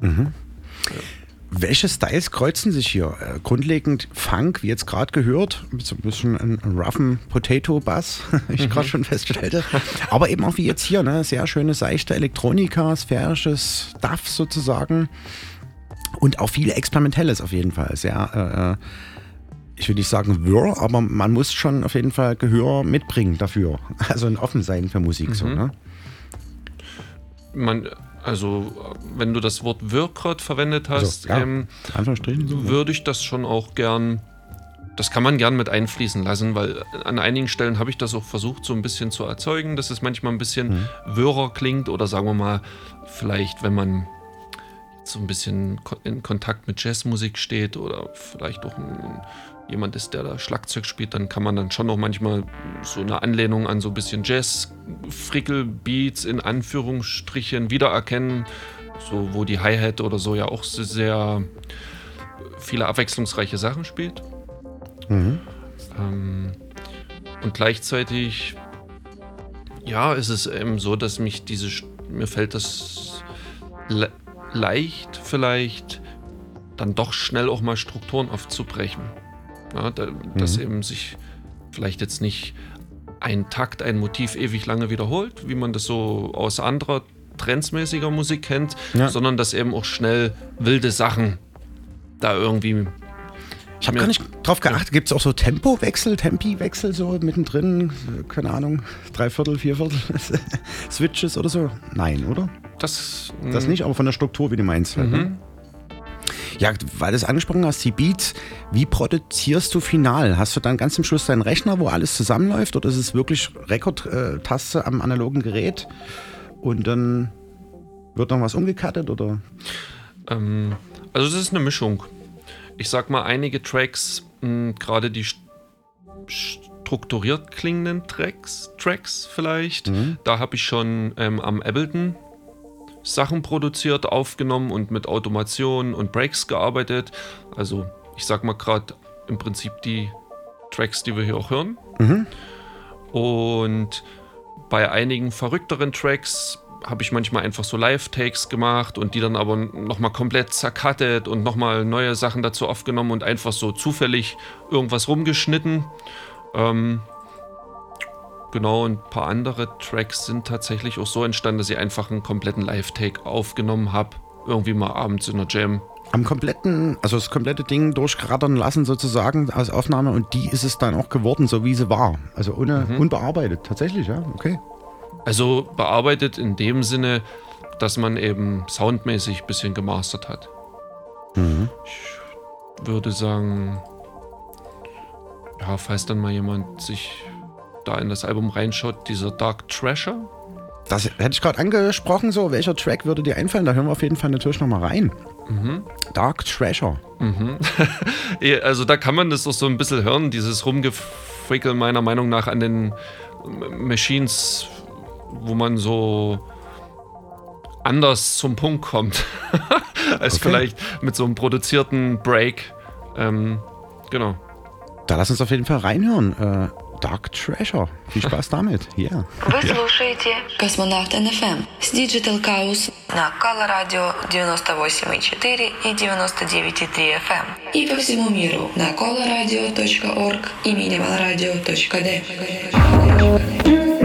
Mhm. Ja. Welche Styles kreuzen sich hier? Äh, grundlegend Funk, wie jetzt gerade gehört, mit so ein bisschen ein roughen Potato-Bass, ich mhm. gerade schon feststellte. Aber eben auch wie jetzt hier, ne? sehr schöne, seichte Elektronika, sphärisches Duff sozusagen. Und auch viel Experimentelles auf jeden Fall. Sehr, äh, äh, ich will nicht sagen wirr, aber man muss schon auf jeden Fall Gehör mitbringen dafür. Also ein offen sein für Musik. Mhm. So, ne? Man, also, wenn du das Wort Wirkrott verwendet hast, also, ja, ähm, so, würde ich das schon auch gern. Das kann man gern mit einfließen lassen, weil an einigen Stellen habe ich das auch versucht, so ein bisschen zu erzeugen, dass es manchmal ein bisschen mhm. wirrer klingt oder sagen wir mal, vielleicht, wenn man so ein bisschen in Kontakt mit Jazzmusik steht oder vielleicht auch ein jemand ist, der da Schlagzeug spielt, dann kann man dann schon noch manchmal so eine Anlehnung an so ein bisschen Jazz, Frickelbeats in Anführungsstrichen wiedererkennen, so wo die Hi-Hat oder so ja auch sehr viele abwechslungsreiche Sachen spielt. Mhm. Ähm, und gleichzeitig, ja, ist es eben so, dass mich diese, mir fällt das le leicht vielleicht dann doch schnell auch mal Strukturen aufzubrechen. Ja, da, mhm. Dass eben sich vielleicht jetzt nicht ein Takt, ein Motiv ewig lange wiederholt, wie man das so aus anderer trendsmäßiger Musik kennt, ja. sondern dass eben auch schnell wilde Sachen da irgendwie. Ich habe gar nicht drauf geachtet. Gibt es auch so Tempowechsel, Tempiwechsel so mittendrin? Keine Ahnung, drei Viertel, vier Viertel Switches oder so? Nein, oder? Das, das nicht, aber von der Struktur, wie du meinst. Halt, ne? Ja, weil du es angesprochen hast, die Beats, wie produzierst du final? Hast du dann ganz zum Schluss deinen Rechner, wo alles zusammenläuft oder ist es wirklich Rekordtaste am analogen Gerät und dann wird noch was umgekattet oder? Ähm, also es ist eine Mischung. Ich sag mal, einige Tracks, hm, gerade die strukturiert klingenden Tracks, Tracks vielleicht, mhm. da habe ich schon ähm, am Ableton Sachen produziert, aufgenommen und mit Automation und Breaks gearbeitet. Also ich sag mal gerade im Prinzip die Tracks, die wir hier auch hören. Mhm. Und bei einigen verrückteren Tracks habe ich manchmal einfach so Live-Takes gemacht und die dann aber nochmal komplett zercuttet und nochmal neue Sachen dazu aufgenommen und einfach so zufällig irgendwas rumgeschnitten. Ähm, Genau, und ein paar andere Tracks sind tatsächlich auch so entstanden, dass ich einfach einen kompletten Live-Take aufgenommen habe. Irgendwie mal abends in der Jam. Am kompletten, also das komplette Ding durchkrattern lassen sozusagen als Aufnahme und die ist es dann auch geworden, so wie sie war. Also ohne mhm. unbearbeitet, tatsächlich, ja, okay. Also bearbeitet in dem Sinne, dass man eben soundmäßig ein bisschen gemastert hat. Mhm. Ich würde sagen, ja, falls dann mal jemand sich da in das Album reinschaut, dieser Dark Treasure. Das hätte ich gerade angesprochen, so welcher Track würde dir einfallen? Da hören wir auf jeden Fall natürlich nochmal rein. Mhm. Dark Treasure. Mhm. also da kann man das auch so ein bisschen hören, dieses Rumgefrickel meiner Meinung nach an den Machines, wo man so anders zum Punkt kommt. als okay. vielleicht mit so einem produzierten Break. Ähm, genau. Da lass uns auf jeden Fall reinhören. Äh, Dark Treasure. Viel Spaß damit. Yeah. Вы слушаете Космонавт НФМ с Digital Chaos на Кала Радио 98,4 и 99,3 FM и по всему миру на colaradio.org и minimalradio.d.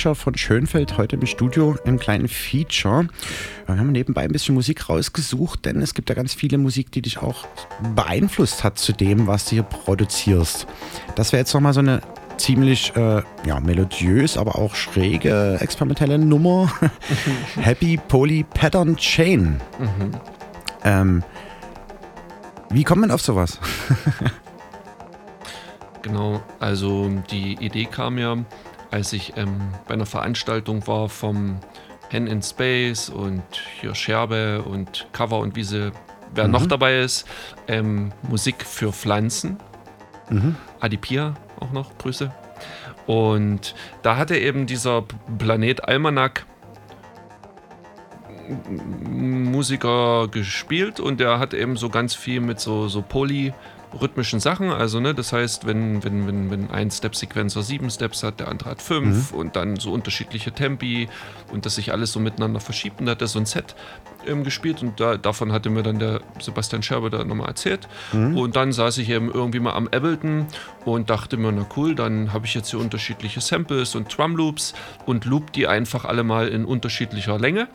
Treasure von Schönfeld heute im Studio im kleinen Feature. Wir haben nebenbei ein bisschen Musik rausgesucht, denn es gibt ja ganz viele Musik, die dich auch beeinflusst hat zu dem, was du hier produzierst. Das wäre jetzt nochmal so eine ziemlich äh, ja, melodiös, aber auch schräge experimentelle Nummer. Happy Poly Pattern Chain. Mhm. Ähm, wie kommt man auf sowas? genau, also die Idee kam ja als ich ähm, bei einer Veranstaltung war vom Hen in Space und hier Scherbe und Cover und wie sie, wer Mhm. noch dabei ist, ähm, Musik für Pflanzen. Mhm. Adipia auch noch, Grüße. Und da hatte eben dieser Planet Almanac Musiker gespielt und der hat eben so ganz viel mit so, so polyrhythmischen Sachen. Also, ne, das heißt, wenn, wenn, wenn, wenn ein Step-Sequencer sieben Steps hat, der andere hat fünf und dann so unterschiedliche Tempi und dass sich alles so miteinander verschiebt. Und da hat er so ein Set ähm, gespielt und da, davon hatte mir dann der Sebastian Scherber da nochmal erzählt. Mhm. Und dann saß ich eben irgendwie mal am Ableton und dachte mir, na cool, dann habe ich jetzt hier unterschiedliche Samples und Drum Loops und loop die einfach alle mal in unterschiedlicher Länge.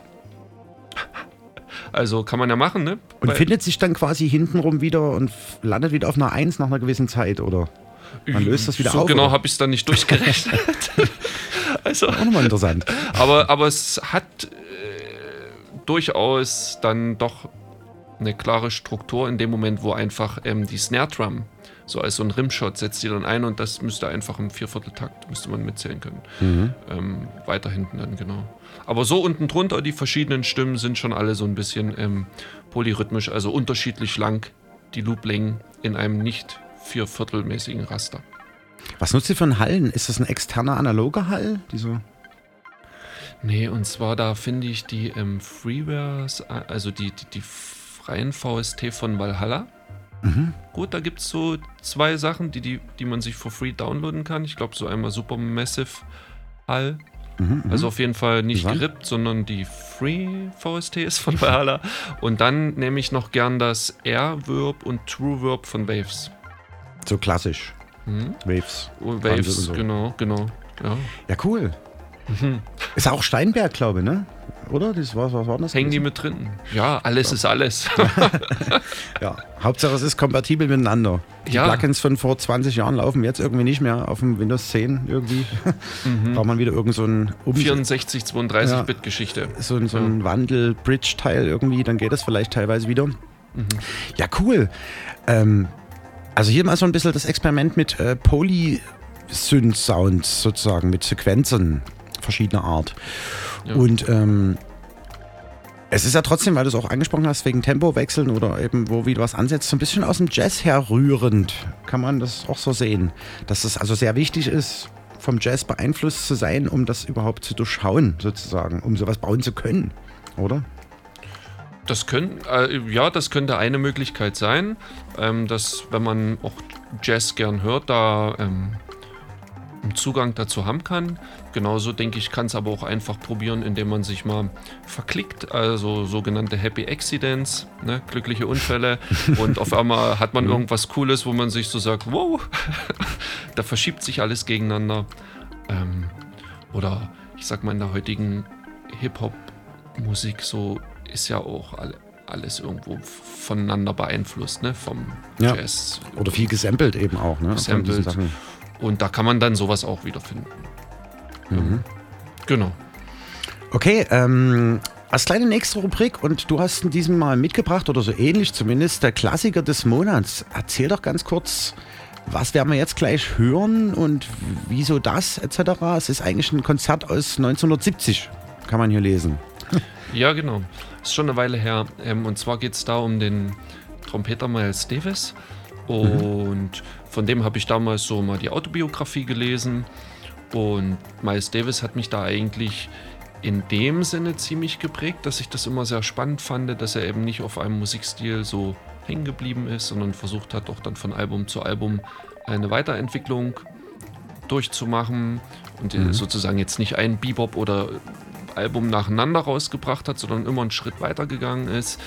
Also kann man ja machen, ne? Und Weil- findet sich dann quasi hintenrum wieder und landet wieder auf einer Eins nach einer gewissen Zeit, oder? Man löst das wieder so auf. genau habe ich es dann nicht durchgerechnet. also, Auch nochmal interessant. aber, aber es hat äh, durchaus dann doch eine klare Struktur in dem Moment, wo einfach ähm, die Snare Drum so als so ein Rimshot setzt die dann ein und das müsste einfach im Viervierteltakt, müsste man mitzählen können. Mhm. Ähm, weiter hinten dann, genau. Aber so unten drunter, die verschiedenen Stimmen sind schon alle so ein bisschen ähm, polyrhythmisch, also unterschiedlich lang, die Looplängen in einem nicht vierviertelmäßigen Raster. Was nutzt ihr für einen Hallen? Ist das ein externer analoger Hall? Diese Nee, und zwar da finde ich die ähm, Freewares, äh, also die, die, die freien VST von Valhalla. Mhm. Gut, da gibt es so zwei Sachen, die, die, die man sich for free downloaden kann. Ich glaube, so einmal Supermassive Hall. Mhm, mhm. Also auf jeden Fall nicht gerippt, sondern die Free VST ist von Valhalla. Und dann nehme ich noch gern das Air-Verb und True-Verb von Waves. so klassisch. Mhm. Waves. Oh, Waves, so. genau, genau. Ja. Ja, cool. Mhm. Ist auch Steinberg, glaube ich, ne? Oder? Das war, was war das? Hängen die mit drin? Ja, alles ist alles. Ja, Hauptsache es ist kompatibel miteinander. Die Ja. Plugins von vor 20 Jahren laufen jetzt irgendwie nicht mehr auf dem Windows 10 irgendwie. Braucht man wieder irgend so ein um 64, 32 Ja. Bit Geschichte. so ein, so ein Wandel-Bridge-Teil irgendwie, dann geht das vielleicht teilweise wieder. Ja, cool. Ähm, also hier mal so ein bisschen das Experiment mit äh, Polysynth-Sounds sozusagen, mit Sequenzen verschiedener Art. Ja. Und ähm, es ist ja trotzdem, weil du es auch angesprochen hast, wegen Tempowechseln oder eben wo wieder was ansetzt, so ein bisschen aus dem Jazz herrührend. Kann man das auch so sehen? Dass es also sehr wichtig ist, vom Jazz beeinflusst zu sein, um das überhaupt zu durchschauen, sozusagen, um sowas bauen zu können, oder? Das können, äh, ja, das könnte eine Möglichkeit sein, ähm, dass wenn man auch Jazz gern hört, da ähm, Zugang dazu haben kann. Genauso denke ich, kann es aber auch einfach probieren, indem man sich mal verklickt, also sogenannte Happy Accidents, ne, glückliche Unfälle. und auf einmal hat man irgendwas Cooles, wo man sich so sagt, wow, da verschiebt sich alles gegeneinander. Ähm, oder ich sag mal in der heutigen Hip-Hop-Musik so ist ja auch alle, alles irgendwo voneinander beeinflusst, ne? Vom Ja. Jazz. Oder viel gesampelt eben auch, ne? Gesampelt. Und da kann man dann sowas auch wiederfinden. Mhm. Genau. Okay, ähm, als kleine nächste Rubrik und du hast in diesem Mal mitgebracht oder so ähnlich zumindest der Klassiker des Monats. Erzähl doch ganz kurz, was werden wir jetzt gleich hören und wieso das etc. Es ist eigentlich ein Konzert aus 1970, kann man hier lesen. Ja, genau. Ist schon eine Weile her. Ähm, und zwar geht es da um den Trompeter Miles Davis. Und von dem habe ich damals so mal die Autobiografie gelesen. Und Miles Davis hat mich da eigentlich in dem Sinne ziemlich geprägt, dass ich das immer sehr spannend fand, dass er eben nicht auf einem Musikstil so hängen geblieben ist, sondern versucht hat, auch dann von Album zu Album eine Weiterentwicklung durchzumachen und Mhm. sozusagen jetzt nicht ein Bebop oder Album nacheinander rausgebracht hat, sondern immer einen Schritt weiter gegangen ist.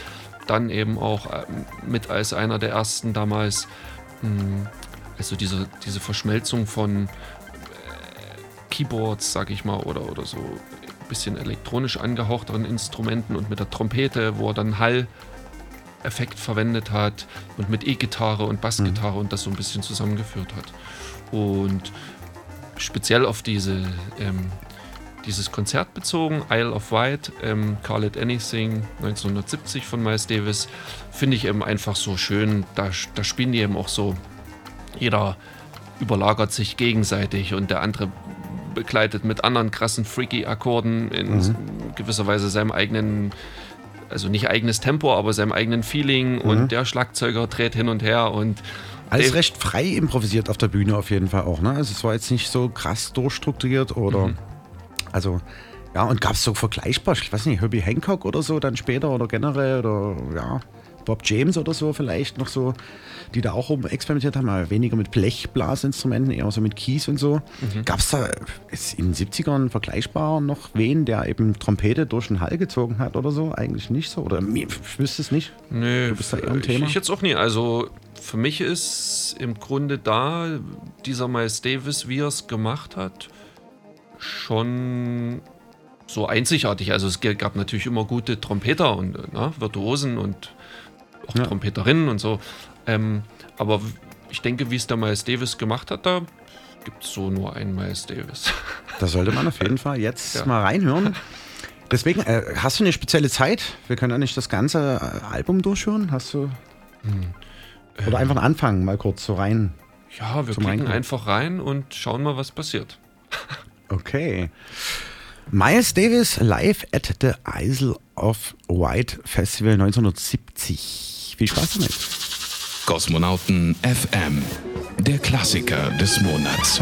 Dann eben auch ähm, mit als einer der ersten damals, mh, also diese, diese Verschmelzung von äh, Keyboards, sag ich mal, oder, oder so ein bisschen elektronisch angehauchteren Instrumenten und mit der Trompete, wo er dann Hall-Effekt verwendet hat und mit E-Gitarre und Bassgitarre und das so ein bisschen zusammengeführt hat. Und speziell auf diese, ähm, dieses Konzert bezogen, Isle of Wight, ähm, Call It Anything 1970 von Miles Davis, finde ich eben einfach so schön. Da, da spielen die eben auch so, jeder überlagert sich gegenseitig und der andere begleitet mit anderen krassen Freaky-Akkorden, in Mhm. gewisser Weise seinem eigenen, also nicht eigenes Tempo, aber seinem eigenen Feeling Mhm. und der Schlagzeuger dreht hin und her und Alles recht frei improvisiert auf der Bühne auf jeden Fall auch, ne? Also es war jetzt nicht so krass durchstrukturiert oder. Mhm. Also, ja, und gab es so vergleichbar, ich weiß nicht, Herbie Hancock oder so dann später oder generell oder ja, Bob James oder so vielleicht noch so, die da auch experimentiert haben, aber weniger mit Blechblasinstrumenten, eher so mit Keys und so. Mhm. Gab es da in den 70ern vergleichbar noch wen, der eben Trompete durch den Hall gezogen hat oder so? Eigentlich nicht so? Oder ich wüsste es nicht. Nö, Du bist da eher ich, Thema? ich jetzt auch nie. Also für mich ist im Grunde da dieser Miles Davis, wie er es gemacht hat, schon so einzigartig. Also es gab natürlich immer gute Trompeter und na, Virtuosen und auch Ja. Trompeterinnen und so. Ähm, aber ich denke, wie es der Miles Davis gemacht hat, da gibt es so nur einen Miles Davis. Da sollte man auf jeden Fall jetzt Ja. mal reinhören. Deswegen, äh, hast du eine spezielle Zeit? Wir können ja nicht das ganze äh, Album durchhören. Hast du. Hm. Oder einfach anfangen, mal kurz so rein. Ja, wir klicken einfach rein und schauen mal, was passiert. Okay. Miles Davis live at the Isle of Wight Festival 1970. Viel Spaß damit. Kosmonauten FM, der Klassiker des Monats.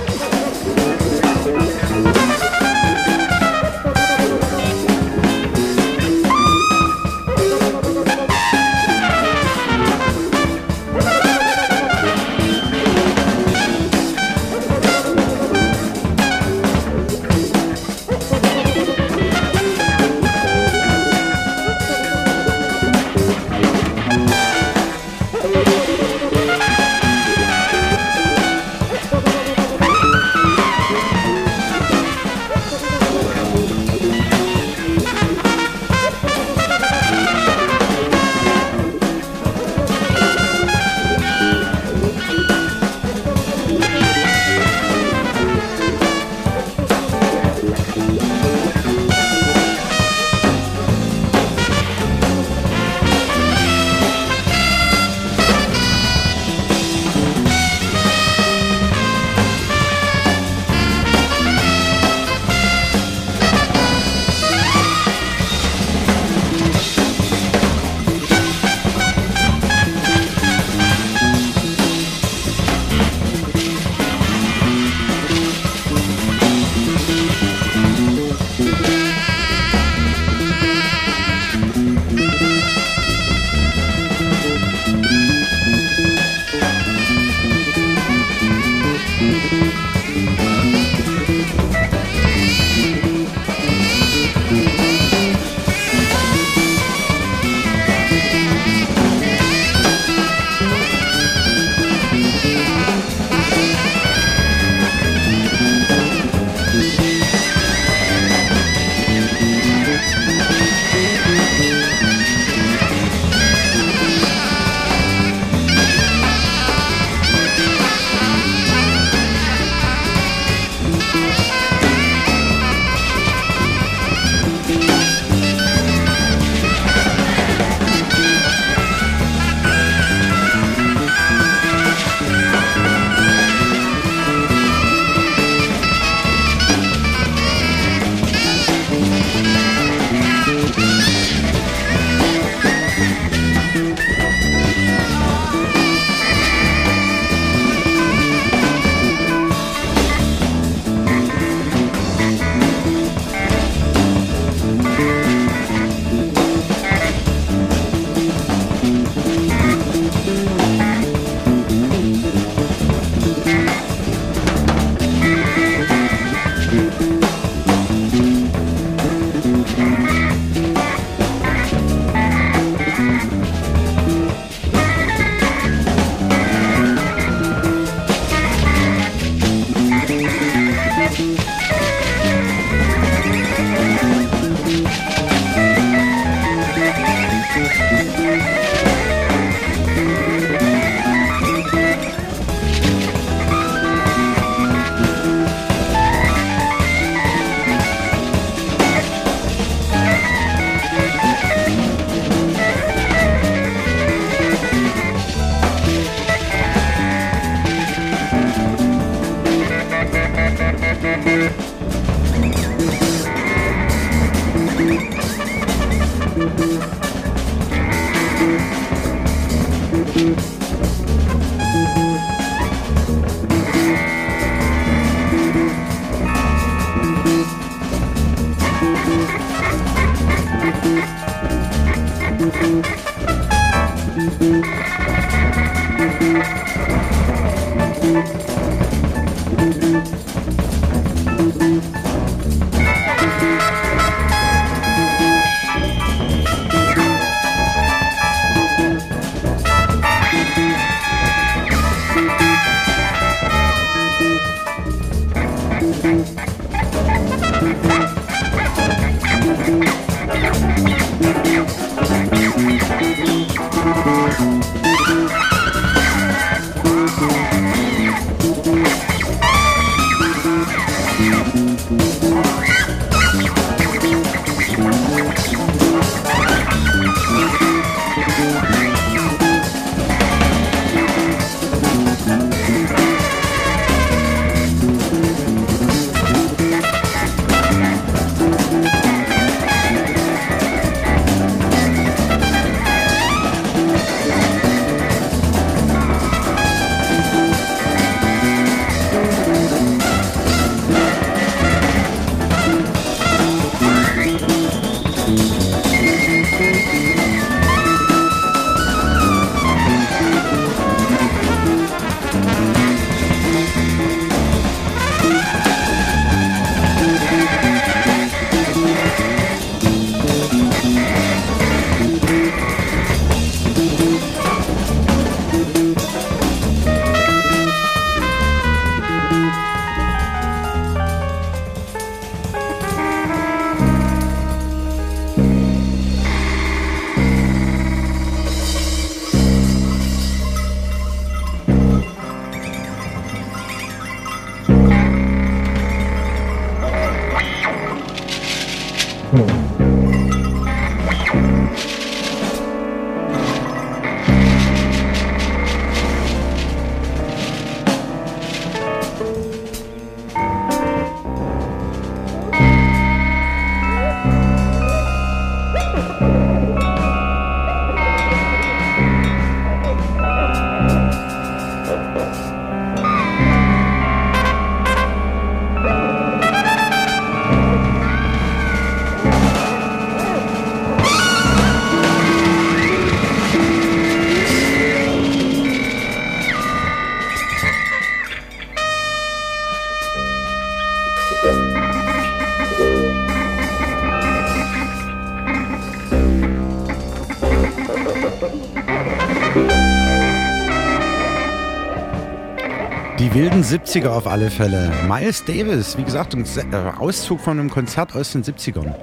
Wilden 70er auf alle Fälle. Miles Davis, wie gesagt, ein äh, Auszug von einem Konzert aus den 70ern.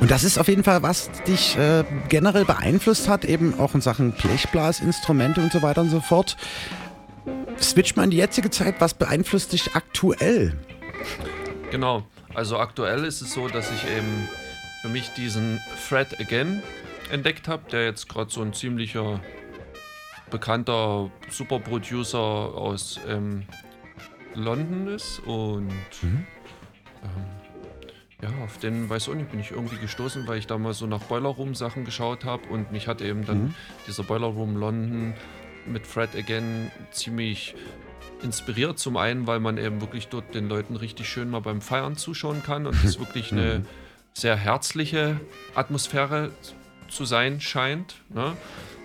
Und das ist auf jeden Fall, was dich äh, generell beeinflusst hat, eben auch in Sachen Blechblasinstrumente und so weiter und so fort. Switch mal in die jetzige Zeit, was beeinflusst dich aktuell? Genau, also aktuell ist es so, dass ich eben für mich diesen Fred Again entdeckt habe, der jetzt gerade so ein ziemlicher bekannter Superproducer aus ähm, London ist und mhm. ähm, ja, auf den, weiß auch nicht, bin ich irgendwie gestoßen, weil ich da mal so nach Boiler Room Sachen geschaut habe und mich hat eben dann mhm. dieser Boiler Room London mit Fred Again ziemlich inspiriert. Zum einen, weil man eben wirklich dort den Leuten richtig schön mal beim Feiern zuschauen kann und es wirklich eine mhm. sehr herzliche Atmosphäre zu sein scheint. Ne?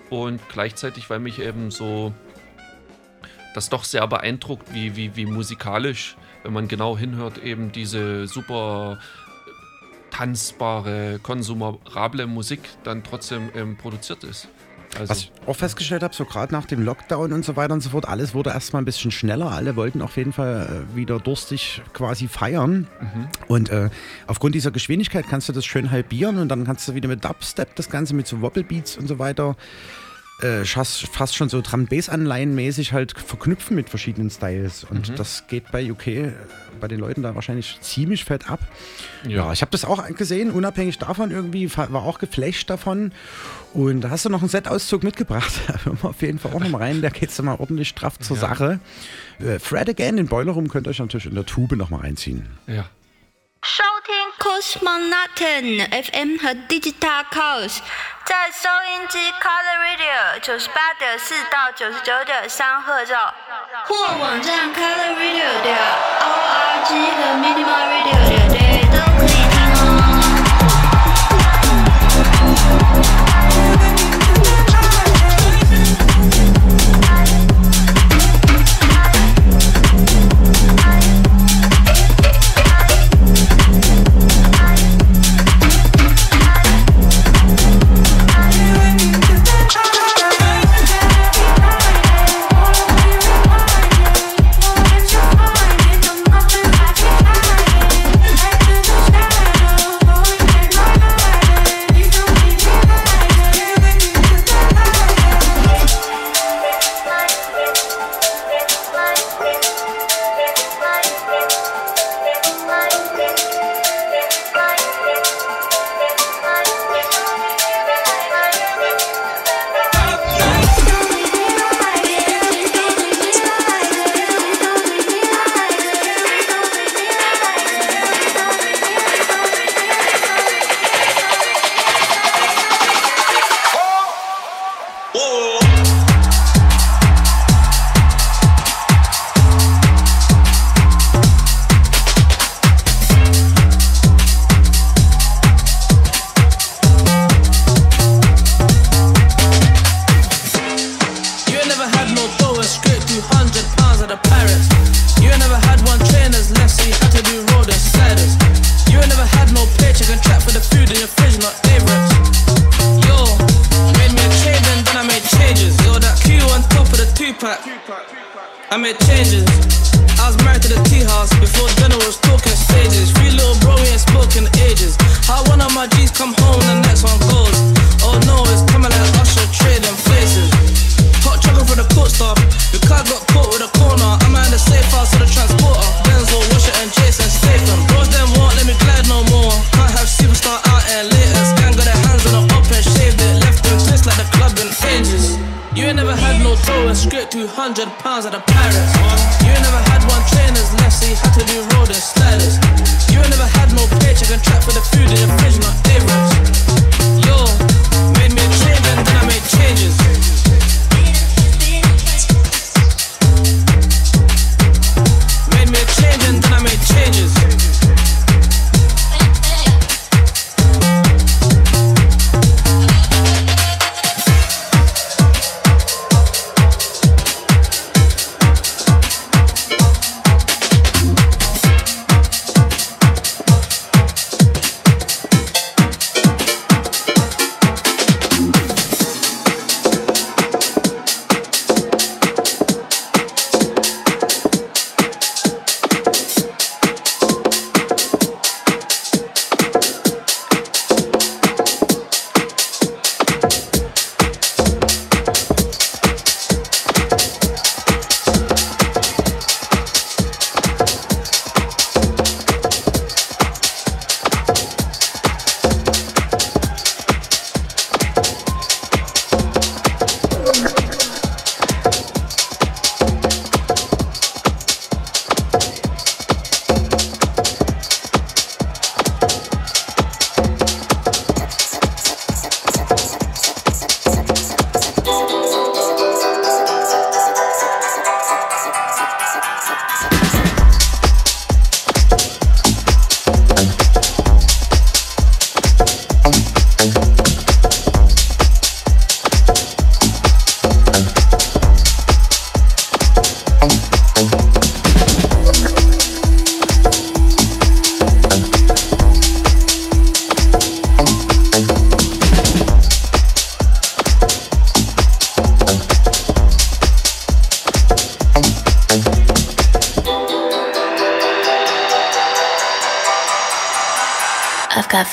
Und gleichzeitig, weil mich eben so das doch sehr beeindruckt, wie, wie, wie musikalisch, wenn man genau hinhört, eben diese super tanzbare, konsumable Musik dann trotzdem ähm, produziert ist. Also. Was ich auch festgestellt habe, so gerade nach dem Lockdown und so weiter und so fort, alles wurde erstmal ein bisschen schneller. Alle wollten auf jeden Fall äh, wieder durstig quasi feiern. Mhm. Und äh, aufgrund dieser Geschwindigkeit kannst du das schön halbieren und dann kannst du wieder mit Dubstep das Ganze mit so Wobblebeats und so weiter äh, fast schon so Drum-Bass-Anleihen mäßig halt verknüpfen mit verschiedenen Styles. Und mhm. das geht bei UK äh, bei den Leuten da wahrscheinlich ziemlich fett ab. Ja, ja ich habe das auch gesehen, unabhängig davon irgendwie, war auch geflasht davon. Und da hast du noch einen Set-Auszug mitgebracht. Da hören wir auf jeden Fall auch noch mal rein. Da geht es mal ordentlich straff zur ja. Sache. Äh, Fred Again in Boiler Room könnt ihr euch natürlich in der Tube noch mal reinziehen. Ja. 收听 Cosmonauten FM 和 Digital Chaos，在收音机 Color Radio 九十八点四到九十九点三赫兆，或网站 Color Radio 点 org 和 Minimal Radio 点 d 都可以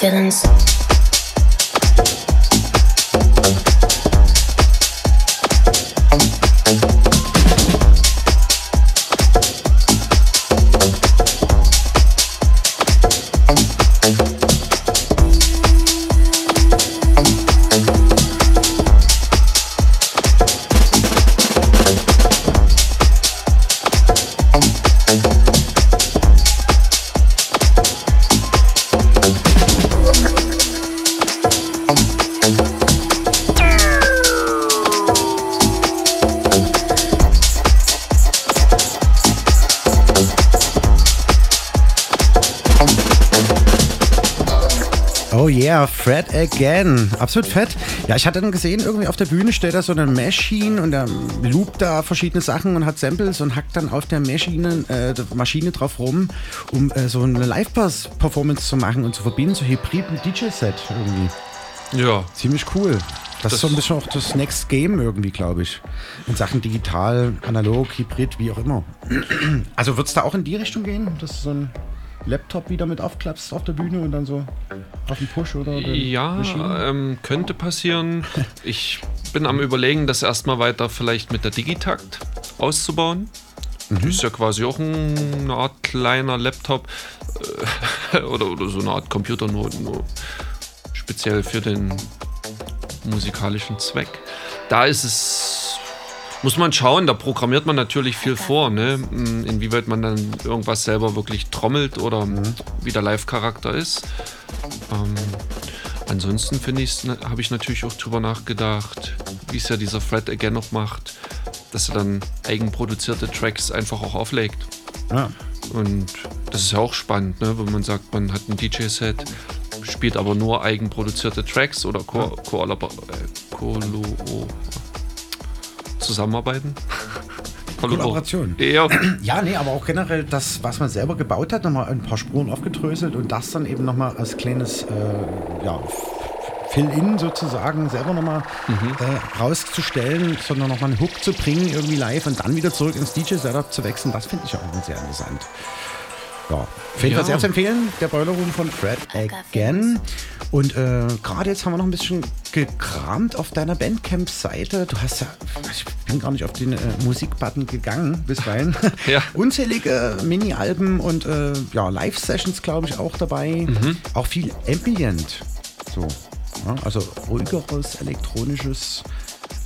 feeling so again. Absolut fett. Ja, ich hatte dann gesehen, irgendwie auf der Bühne steht da so eine Machine und er loopt da verschiedene Sachen und hat Samples und hackt dann auf der Maschine, äh, der Maschine drauf rum, um äh, so eine Live-Bass-Performance zu machen und zu verbinden, so Hybrid mit DJ-Set irgendwie. Ja. Ziemlich cool. Das, Das- ist so ein bisschen auch das Next Game irgendwie, glaube ich. In Sachen digital, analog, hybrid, wie auch immer. Also wird es da auch in die Richtung gehen, dass du so ein Laptop wieder mit aufklappst auf der Bühne und dann so auf den Push oder den Ja, ähm, könnte passieren. Ich bin am überlegen, das erstmal weiter vielleicht mit der Digitakt auszubauen. Mhm. Ist ja quasi auch ein, eine Art kleiner Laptop äh, oder, oder so eine Art Computer, nur, nur speziell für den musikalischen Zweck. Da ist es, muss man schauen, da programmiert man natürlich viel vor, ne? Mm, inwieweit man dann irgendwas selber wirklich trommelt oder wie der Live-Charakter ist. Ähm, ansonsten finde ich, habe ich natürlich auch drüber nachgedacht, wie es ja dieser Fred Again noch macht, dass er dann eigenproduzierte Tracks einfach auch auflegt. Ja. Und das ist ja auch spannend, ne? wenn man sagt, man hat ein DJ-Set, spielt aber nur eigenproduzierte Tracks oder Ko Kollabor äh, Kolo zusammenarbeiten. Kollaboration. Ja. ja, nee, aber auch generell das, was man selber gebaut hat, nochmal ein paar Spuren aufgedröselt und das dann eben nochmal als kleines äh, ja, Fill-In sozusagen selber nochmal mhm. äh, rauszustellen, sondern nochmal einen Hook zu bringen, irgendwie live und dann wieder zurück ins DJ-Setup zu wechseln, das finde ich auch sehr interessant. Ja, auf jeden Fall sehr zu empfehlen, der Boiler Room von Fred Again. Und äh, gerade jetzt haben wir noch ein bisschen gekramt auf deiner Bandcamp-Seite. Du hast ja, ich bin gar nicht auf den äh, Musikbutton gegangen bisweilen. ja. Unzählige Mini-Alben und äh, ja, Live-Sessions, glaube ich, auch dabei. Mhm. Auch viel Ambient. So. Ja, also ruhigeres elektronisches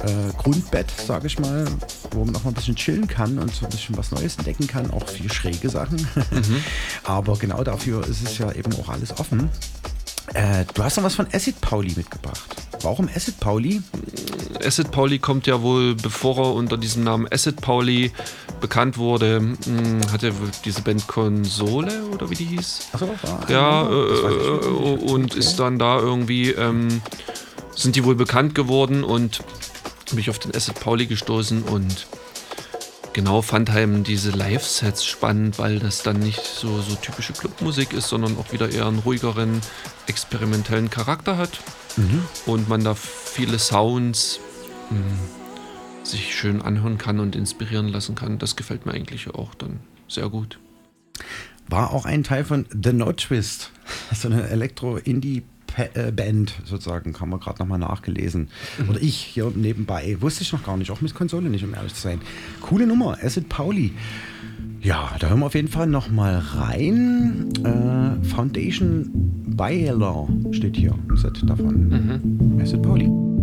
äh, Grundbett, sage ich mal, wo man auch mal ein bisschen chillen kann und so ein bisschen was Neues entdecken kann, auch viel schräge Sachen. Mhm. Aber genau dafür ist es ja eben auch alles offen. Äh, du hast noch was von Acid Pauli mitgebracht. Warum Acid Pauli? Acid Pauli kommt ja wohl, bevor er unter diesem Namen Acid Pauli bekannt wurde, mh, hm, hatte diese Band Konsole oder wie die hieß. Achso, ja, äh, äh, und ist dann da irgendwie, ähm, sind die wohl bekannt geworden und bin ich auf den Acid Pauli gestoßen und genau fand halt diese Live-Sets spannend, weil das dann nicht so, so typische Clubmusik ist, sondern auch wieder eher einen ruhigeren, experimentellen Charakter hat mhm. und man da viele Sounds mh, hm, sich schön anhören kann und inspirieren lassen kann. Das gefällt mir eigentlich auch dann sehr gut. War auch ein Teil von The No Twist, so eine Elektro-Indie- Band sozusagen, haben wir gerade nochmal nachgelesen. Mhm. Oder ich hier nebenbei. Wusste ich noch gar nicht, auch mit Konsole nicht, um ehrlich zu sein. Coole Nummer, Acid Pauli. Ja, da hören wir auf jeden Fall nochmal rein. Äh, Foundation Bailer steht hier im Set davon. Mhm. Acid Pauli.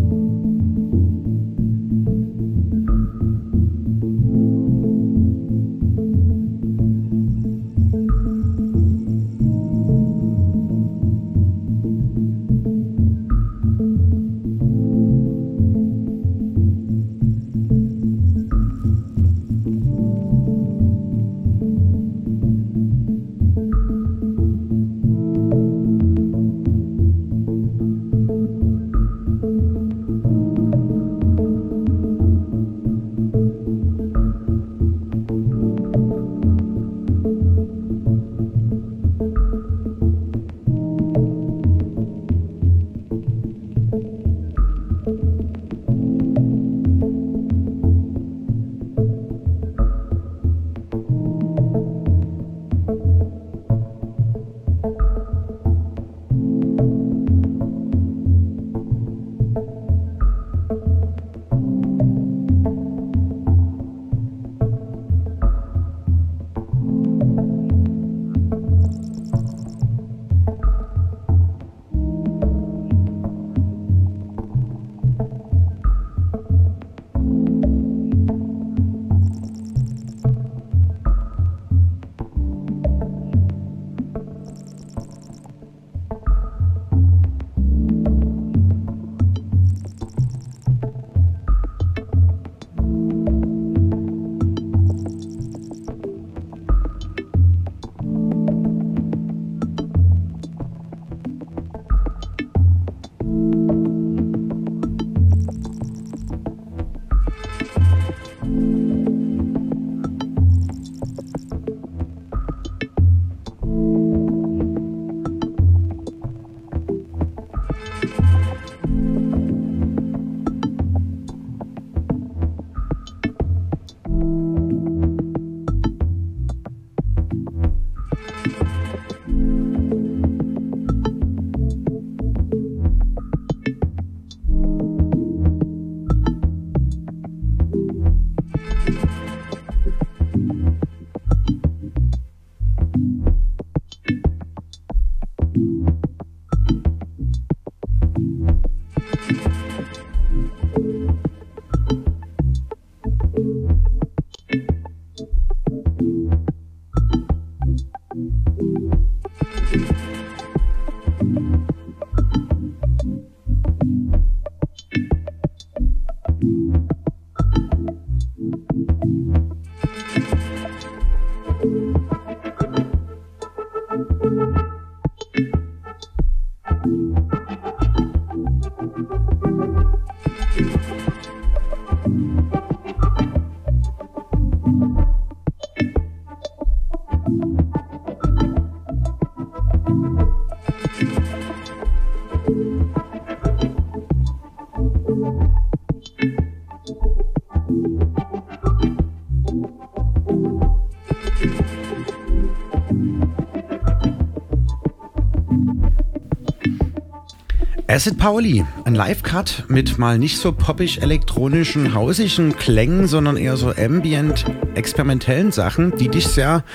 Acid Pauli, ein Live-Cut mit mal nicht so poppig elektronischen, hausigen Klängen, sondern eher so ambient, experimentellen Sachen, die dich sehr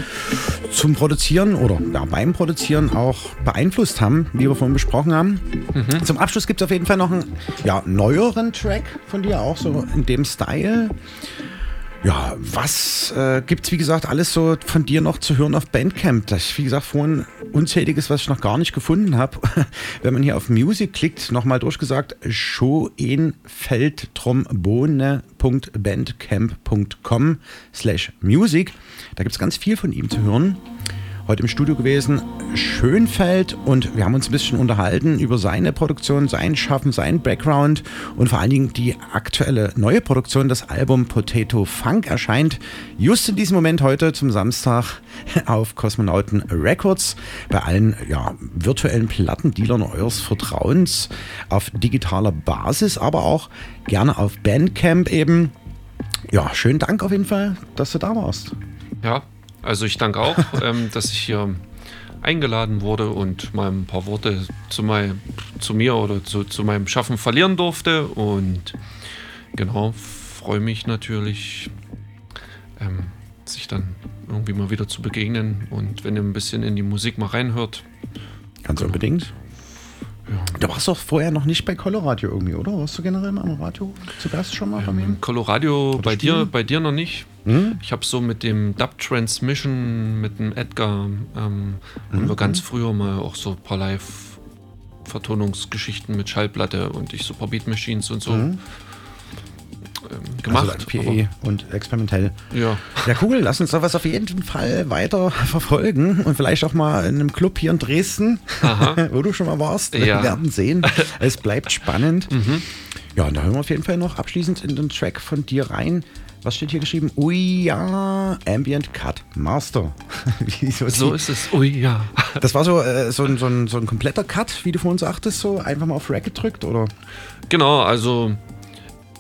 zum Produzieren oder ja, beim Produzieren auch beeinflusst haben, wie wir vorhin besprochen haben. Mhm. Zum Abschluss gibt es auf jeden Fall noch einen ja, neueren Track von dir, auch so in dem Style. Ja, was äh, es, wie gesagt, alles so von dir noch zu hören auf Bandcamp? Das wie gesagt, vorhin unzähliges, was ich noch gar nicht gefunden habe. Wenn man hier auf Music klickt, nochmal durchgesagt, schoenfeldtrombone.bandcamp.com slash music. Da gibt es ganz viel von ihm zu hören heute im Studio gewesen, Schönfeld, und wir haben uns ein bisschen unterhalten über seine Produktion, sein Schaffen, sein Background und vor allen Dingen die aktuelle neue Produktion. Das Album Potato Funk erscheint just in diesem Moment heute zum Samstag auf Kosmonauten Records bei allen ja, virtuellen Plattendealern eures Vertrauens auf digitaler Basis, aber auch gerne auf Bandcamp eben. Ja, schönen Dank auf jeden Fall, dass du da warst. Ja, also ich danke auch, ähm, dass ich hier eingeladen wurde und mal ein paar Worte zu, mein, zu mir oder zu, zu meinem Schaffen verlieren durfte. Und genau, freue mich natürlich, ähm, sich dann irgendwie mal wieder zu begegnen. Und wenn ihr ein bisschen in die Musik mal reinhört. Ganz genau. unbedingt. Ja. Du warst doch vorher noch nicht bei Coloradio irgendwie, oder? Warst du generell mal am Radio zu Gast schon mal von mir? Coloradio bei dir, bei dir noch nicht. Mhm. Ich habe so mit dem Dub Transmission, mit dem Edgar, ähm, mhm. haben wir ganz früher mal auch so ein paar Live-Vertonungsgeschichten mit Schallplatte und ich so ein paar Beat Machines und so. Mhm ähm, gemacht. Also PE und experimentell. Ja. Ja, cool. Lass uns sowas auf jeden Fall weiter verfolgen und vielleicht auch mal in einem Club hier in Dresden, wo du schon mal warst. Ja. Wir werden sehen. Es bleibt spannend. Mhm. Ja, und da hören wir auf jeden Fall noch abschließend in den Track von dir rein. Was steht hier geschrieben? Ui ja, Ambient Cut Master. so, so ist es. Ui ja. Das war so, äh, so, ein, so, ein, so ein kompletter Cut, wie du vorhin sagtest, so einfach mal auf Rack gedrückt, oder? Genau, also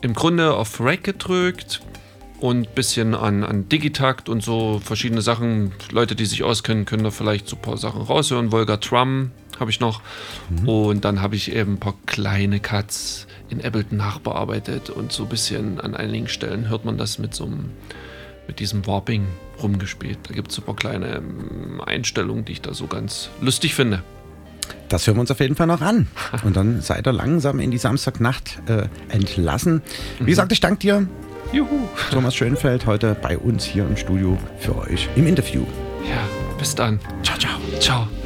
im Grunde auf Rack gedrückt und ein bisschen an, an Digitakt und so verschiedene Sachen. Leute, die sich auskennen, können da vielleicht so ein paar Sachen raushören. Volga Trum habe ich noch. Mhm. Und dann habe ich eben ein paar kleine Cuts in Ableton nachbearbeitet und so ein bisschen an einigen Stellen hört man das mit so einem, mit diesem Warping rumgespielt. Da gibt es so ein paar kleine ähm, Einstellungen, die ich da so ganz lustig finde. Das hören wir uns auf jeden Fall noch an. Und dann seid ihr langsam in die Samstagnacht äh, entlassen. Wie gesagt, ich danke dir. Juhu. Thomas Schönfeld heute bei uns hier im Studio für euch im Interview. Ja, bis dann. Ciao, ciao. Ciao.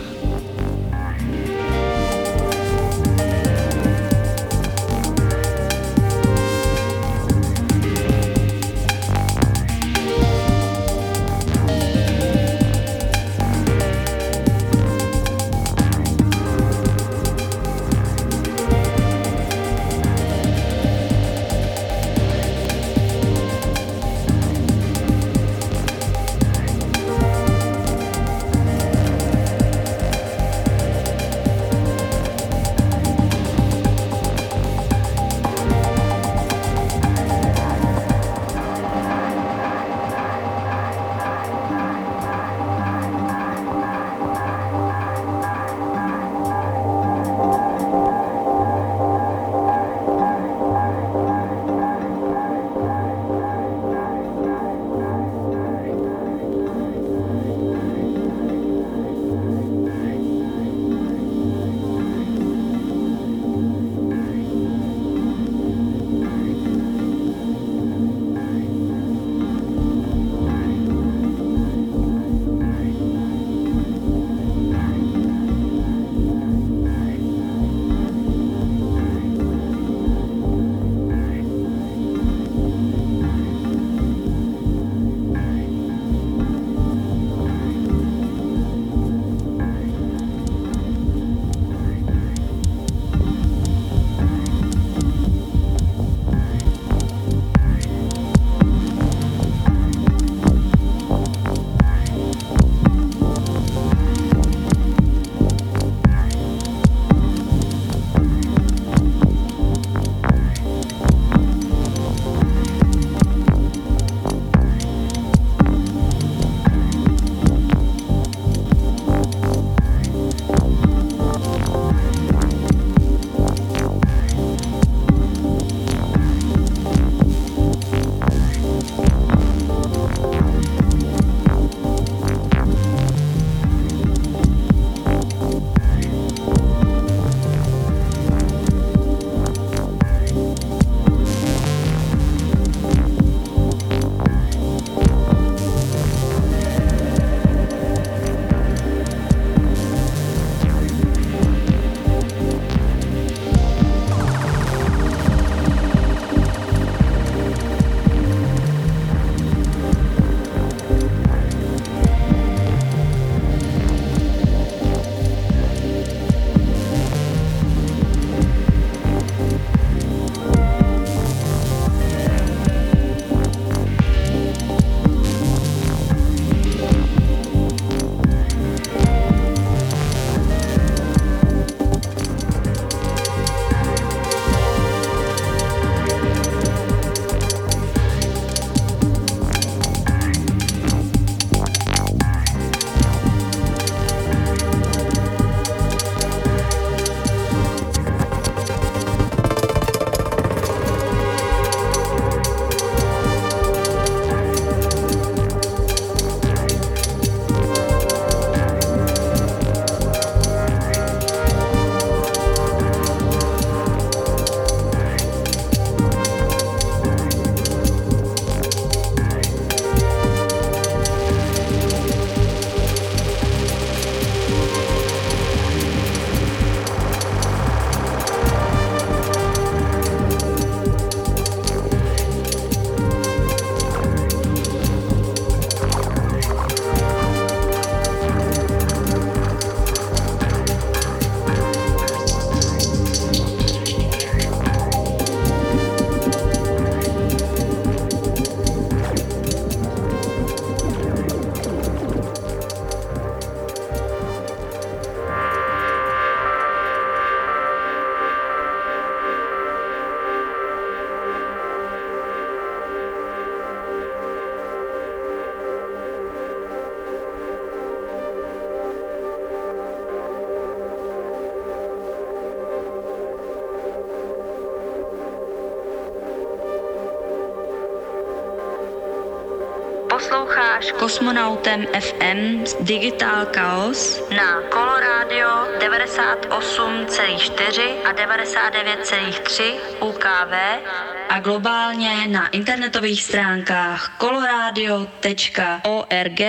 Kosmonautem FM Digital Chaos na Coloradio 98,4 a 99,3 UKV a globálně na internetových stránkách coloradio.org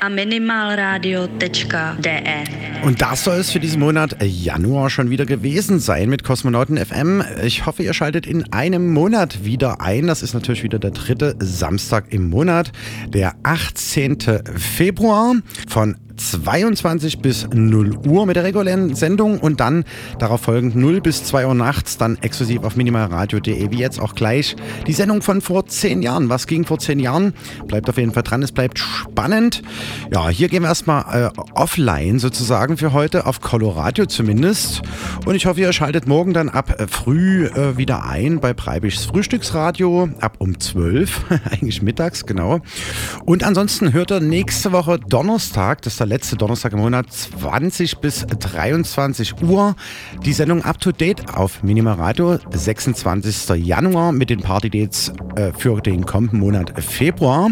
a minimalradio.de. Und das soll es für diesen Monat Januar schon wieder gewesen sein mit Kosmonauten FM. Ich hoffe, ihr schaltet in einem Monat wieder ein. Das ist natürlich wieder der dritte Samstag im Monat, der 18. Februar von 22 bis 0 Uhr mit der regulären Sendung und dann darauf folgend 0 bis 2 Uhr nachts dann exklusiv auf minimalradio.de, wie jetzt auch gleich die Sendung von vor 10 Jahren. Was ging vor 10 Jahren? Bleibt auf jeden Fall dran, es bleibt spannend. Ja, hier gehen wir erstmal äh, offline sozusagen für heute, auf Coloradio zumindest. Und ich hoffe, ihr schaltet morgen dann ab äh, früh äh, wieder ein bei Breibischs Frühstücksradio, ab um 12, eigentlich mittags, genau. Und ansonsten hört ihr nächste Woche Donnerstag, das ist der letzte Donnerstag im Monat 20 bis 23 Uhr. Die Sendung Up to Date auf Minima Radio, 26. Januar mit den Party-Dates äh, für den kommenden Monat Februar.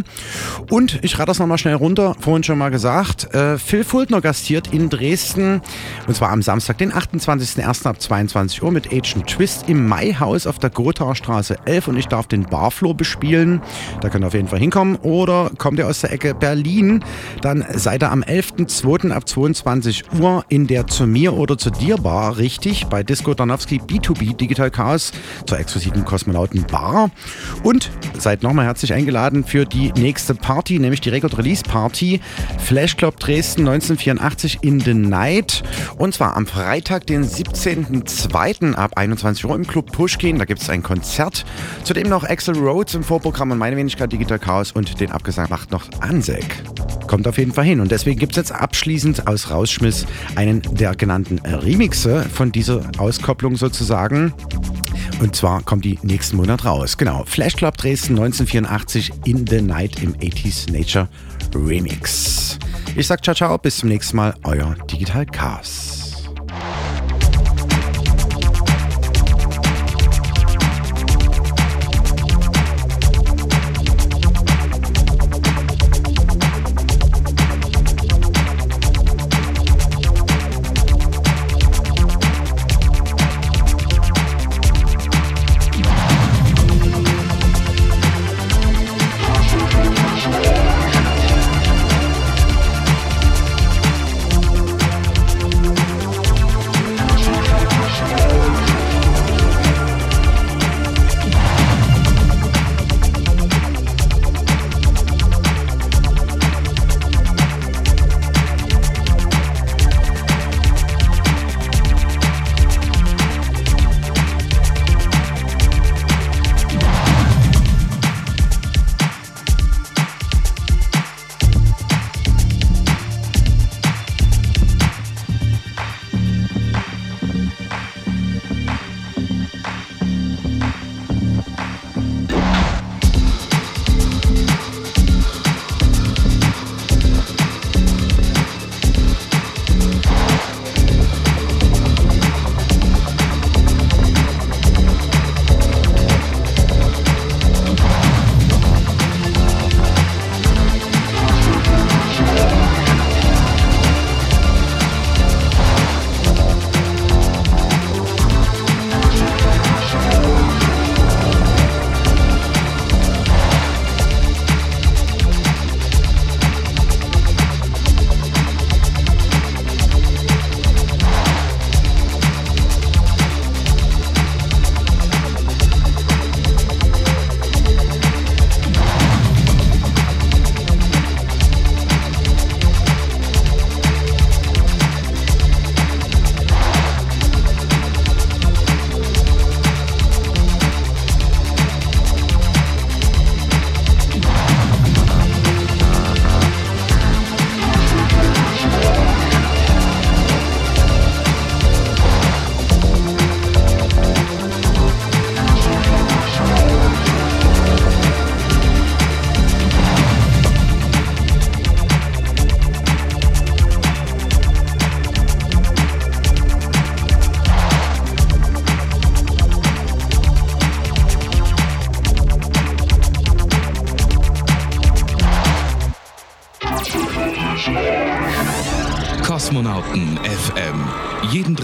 Und ich rate das nochmal schnell runter, vorhin schon mal gesagt, äh, Phil Fultner gastiert in Dresden und zwar am Samstag, den 28.01. ab 22 Uhr mit Agent Twist im Maihaus auf der Gothaer Straße 11 und ich darf den Barfloor bespielen. Da könnt ihr auf jeden Fall hinkommen oder kommt ihr aus der Ecke Berlin, dann seid ihr am 11. 11.02. ab 22 Uhr in der Zu mir oder zu dir Bar, richtig, bei Disco Danowski B2B Digital Chaos zur exklusiven Kosmonauten Bar. Und seid nochmal herzlich eingeladen für die nächste Party, nämlich die Record Release Party Flash Club Dresden 1984 in the Night. Und zwar am Freitag, den 17.02. ab 21 Uhr im Club Pushkin. Da gibt es ein Konzert. Zudem noch Axel Rhodes im Vorprogramm und meine Wenigkeit Digital Chaos und den Abgesang macht noch Ansek. Kommt auf jeden Fall hin. Und deswegen gibt es jetzt abschließend aus Rausschmiss einen der genannten Remixe von dieser Auskopplung sozusagen. Und zwar kommt die nächsten Monat raus. Genau. Flash Club Dresden 1984 in the Night im 80s Nature Remix. Ich sag ciao, ciao, bis zum nächsten Mal. Euer Digital Chaos.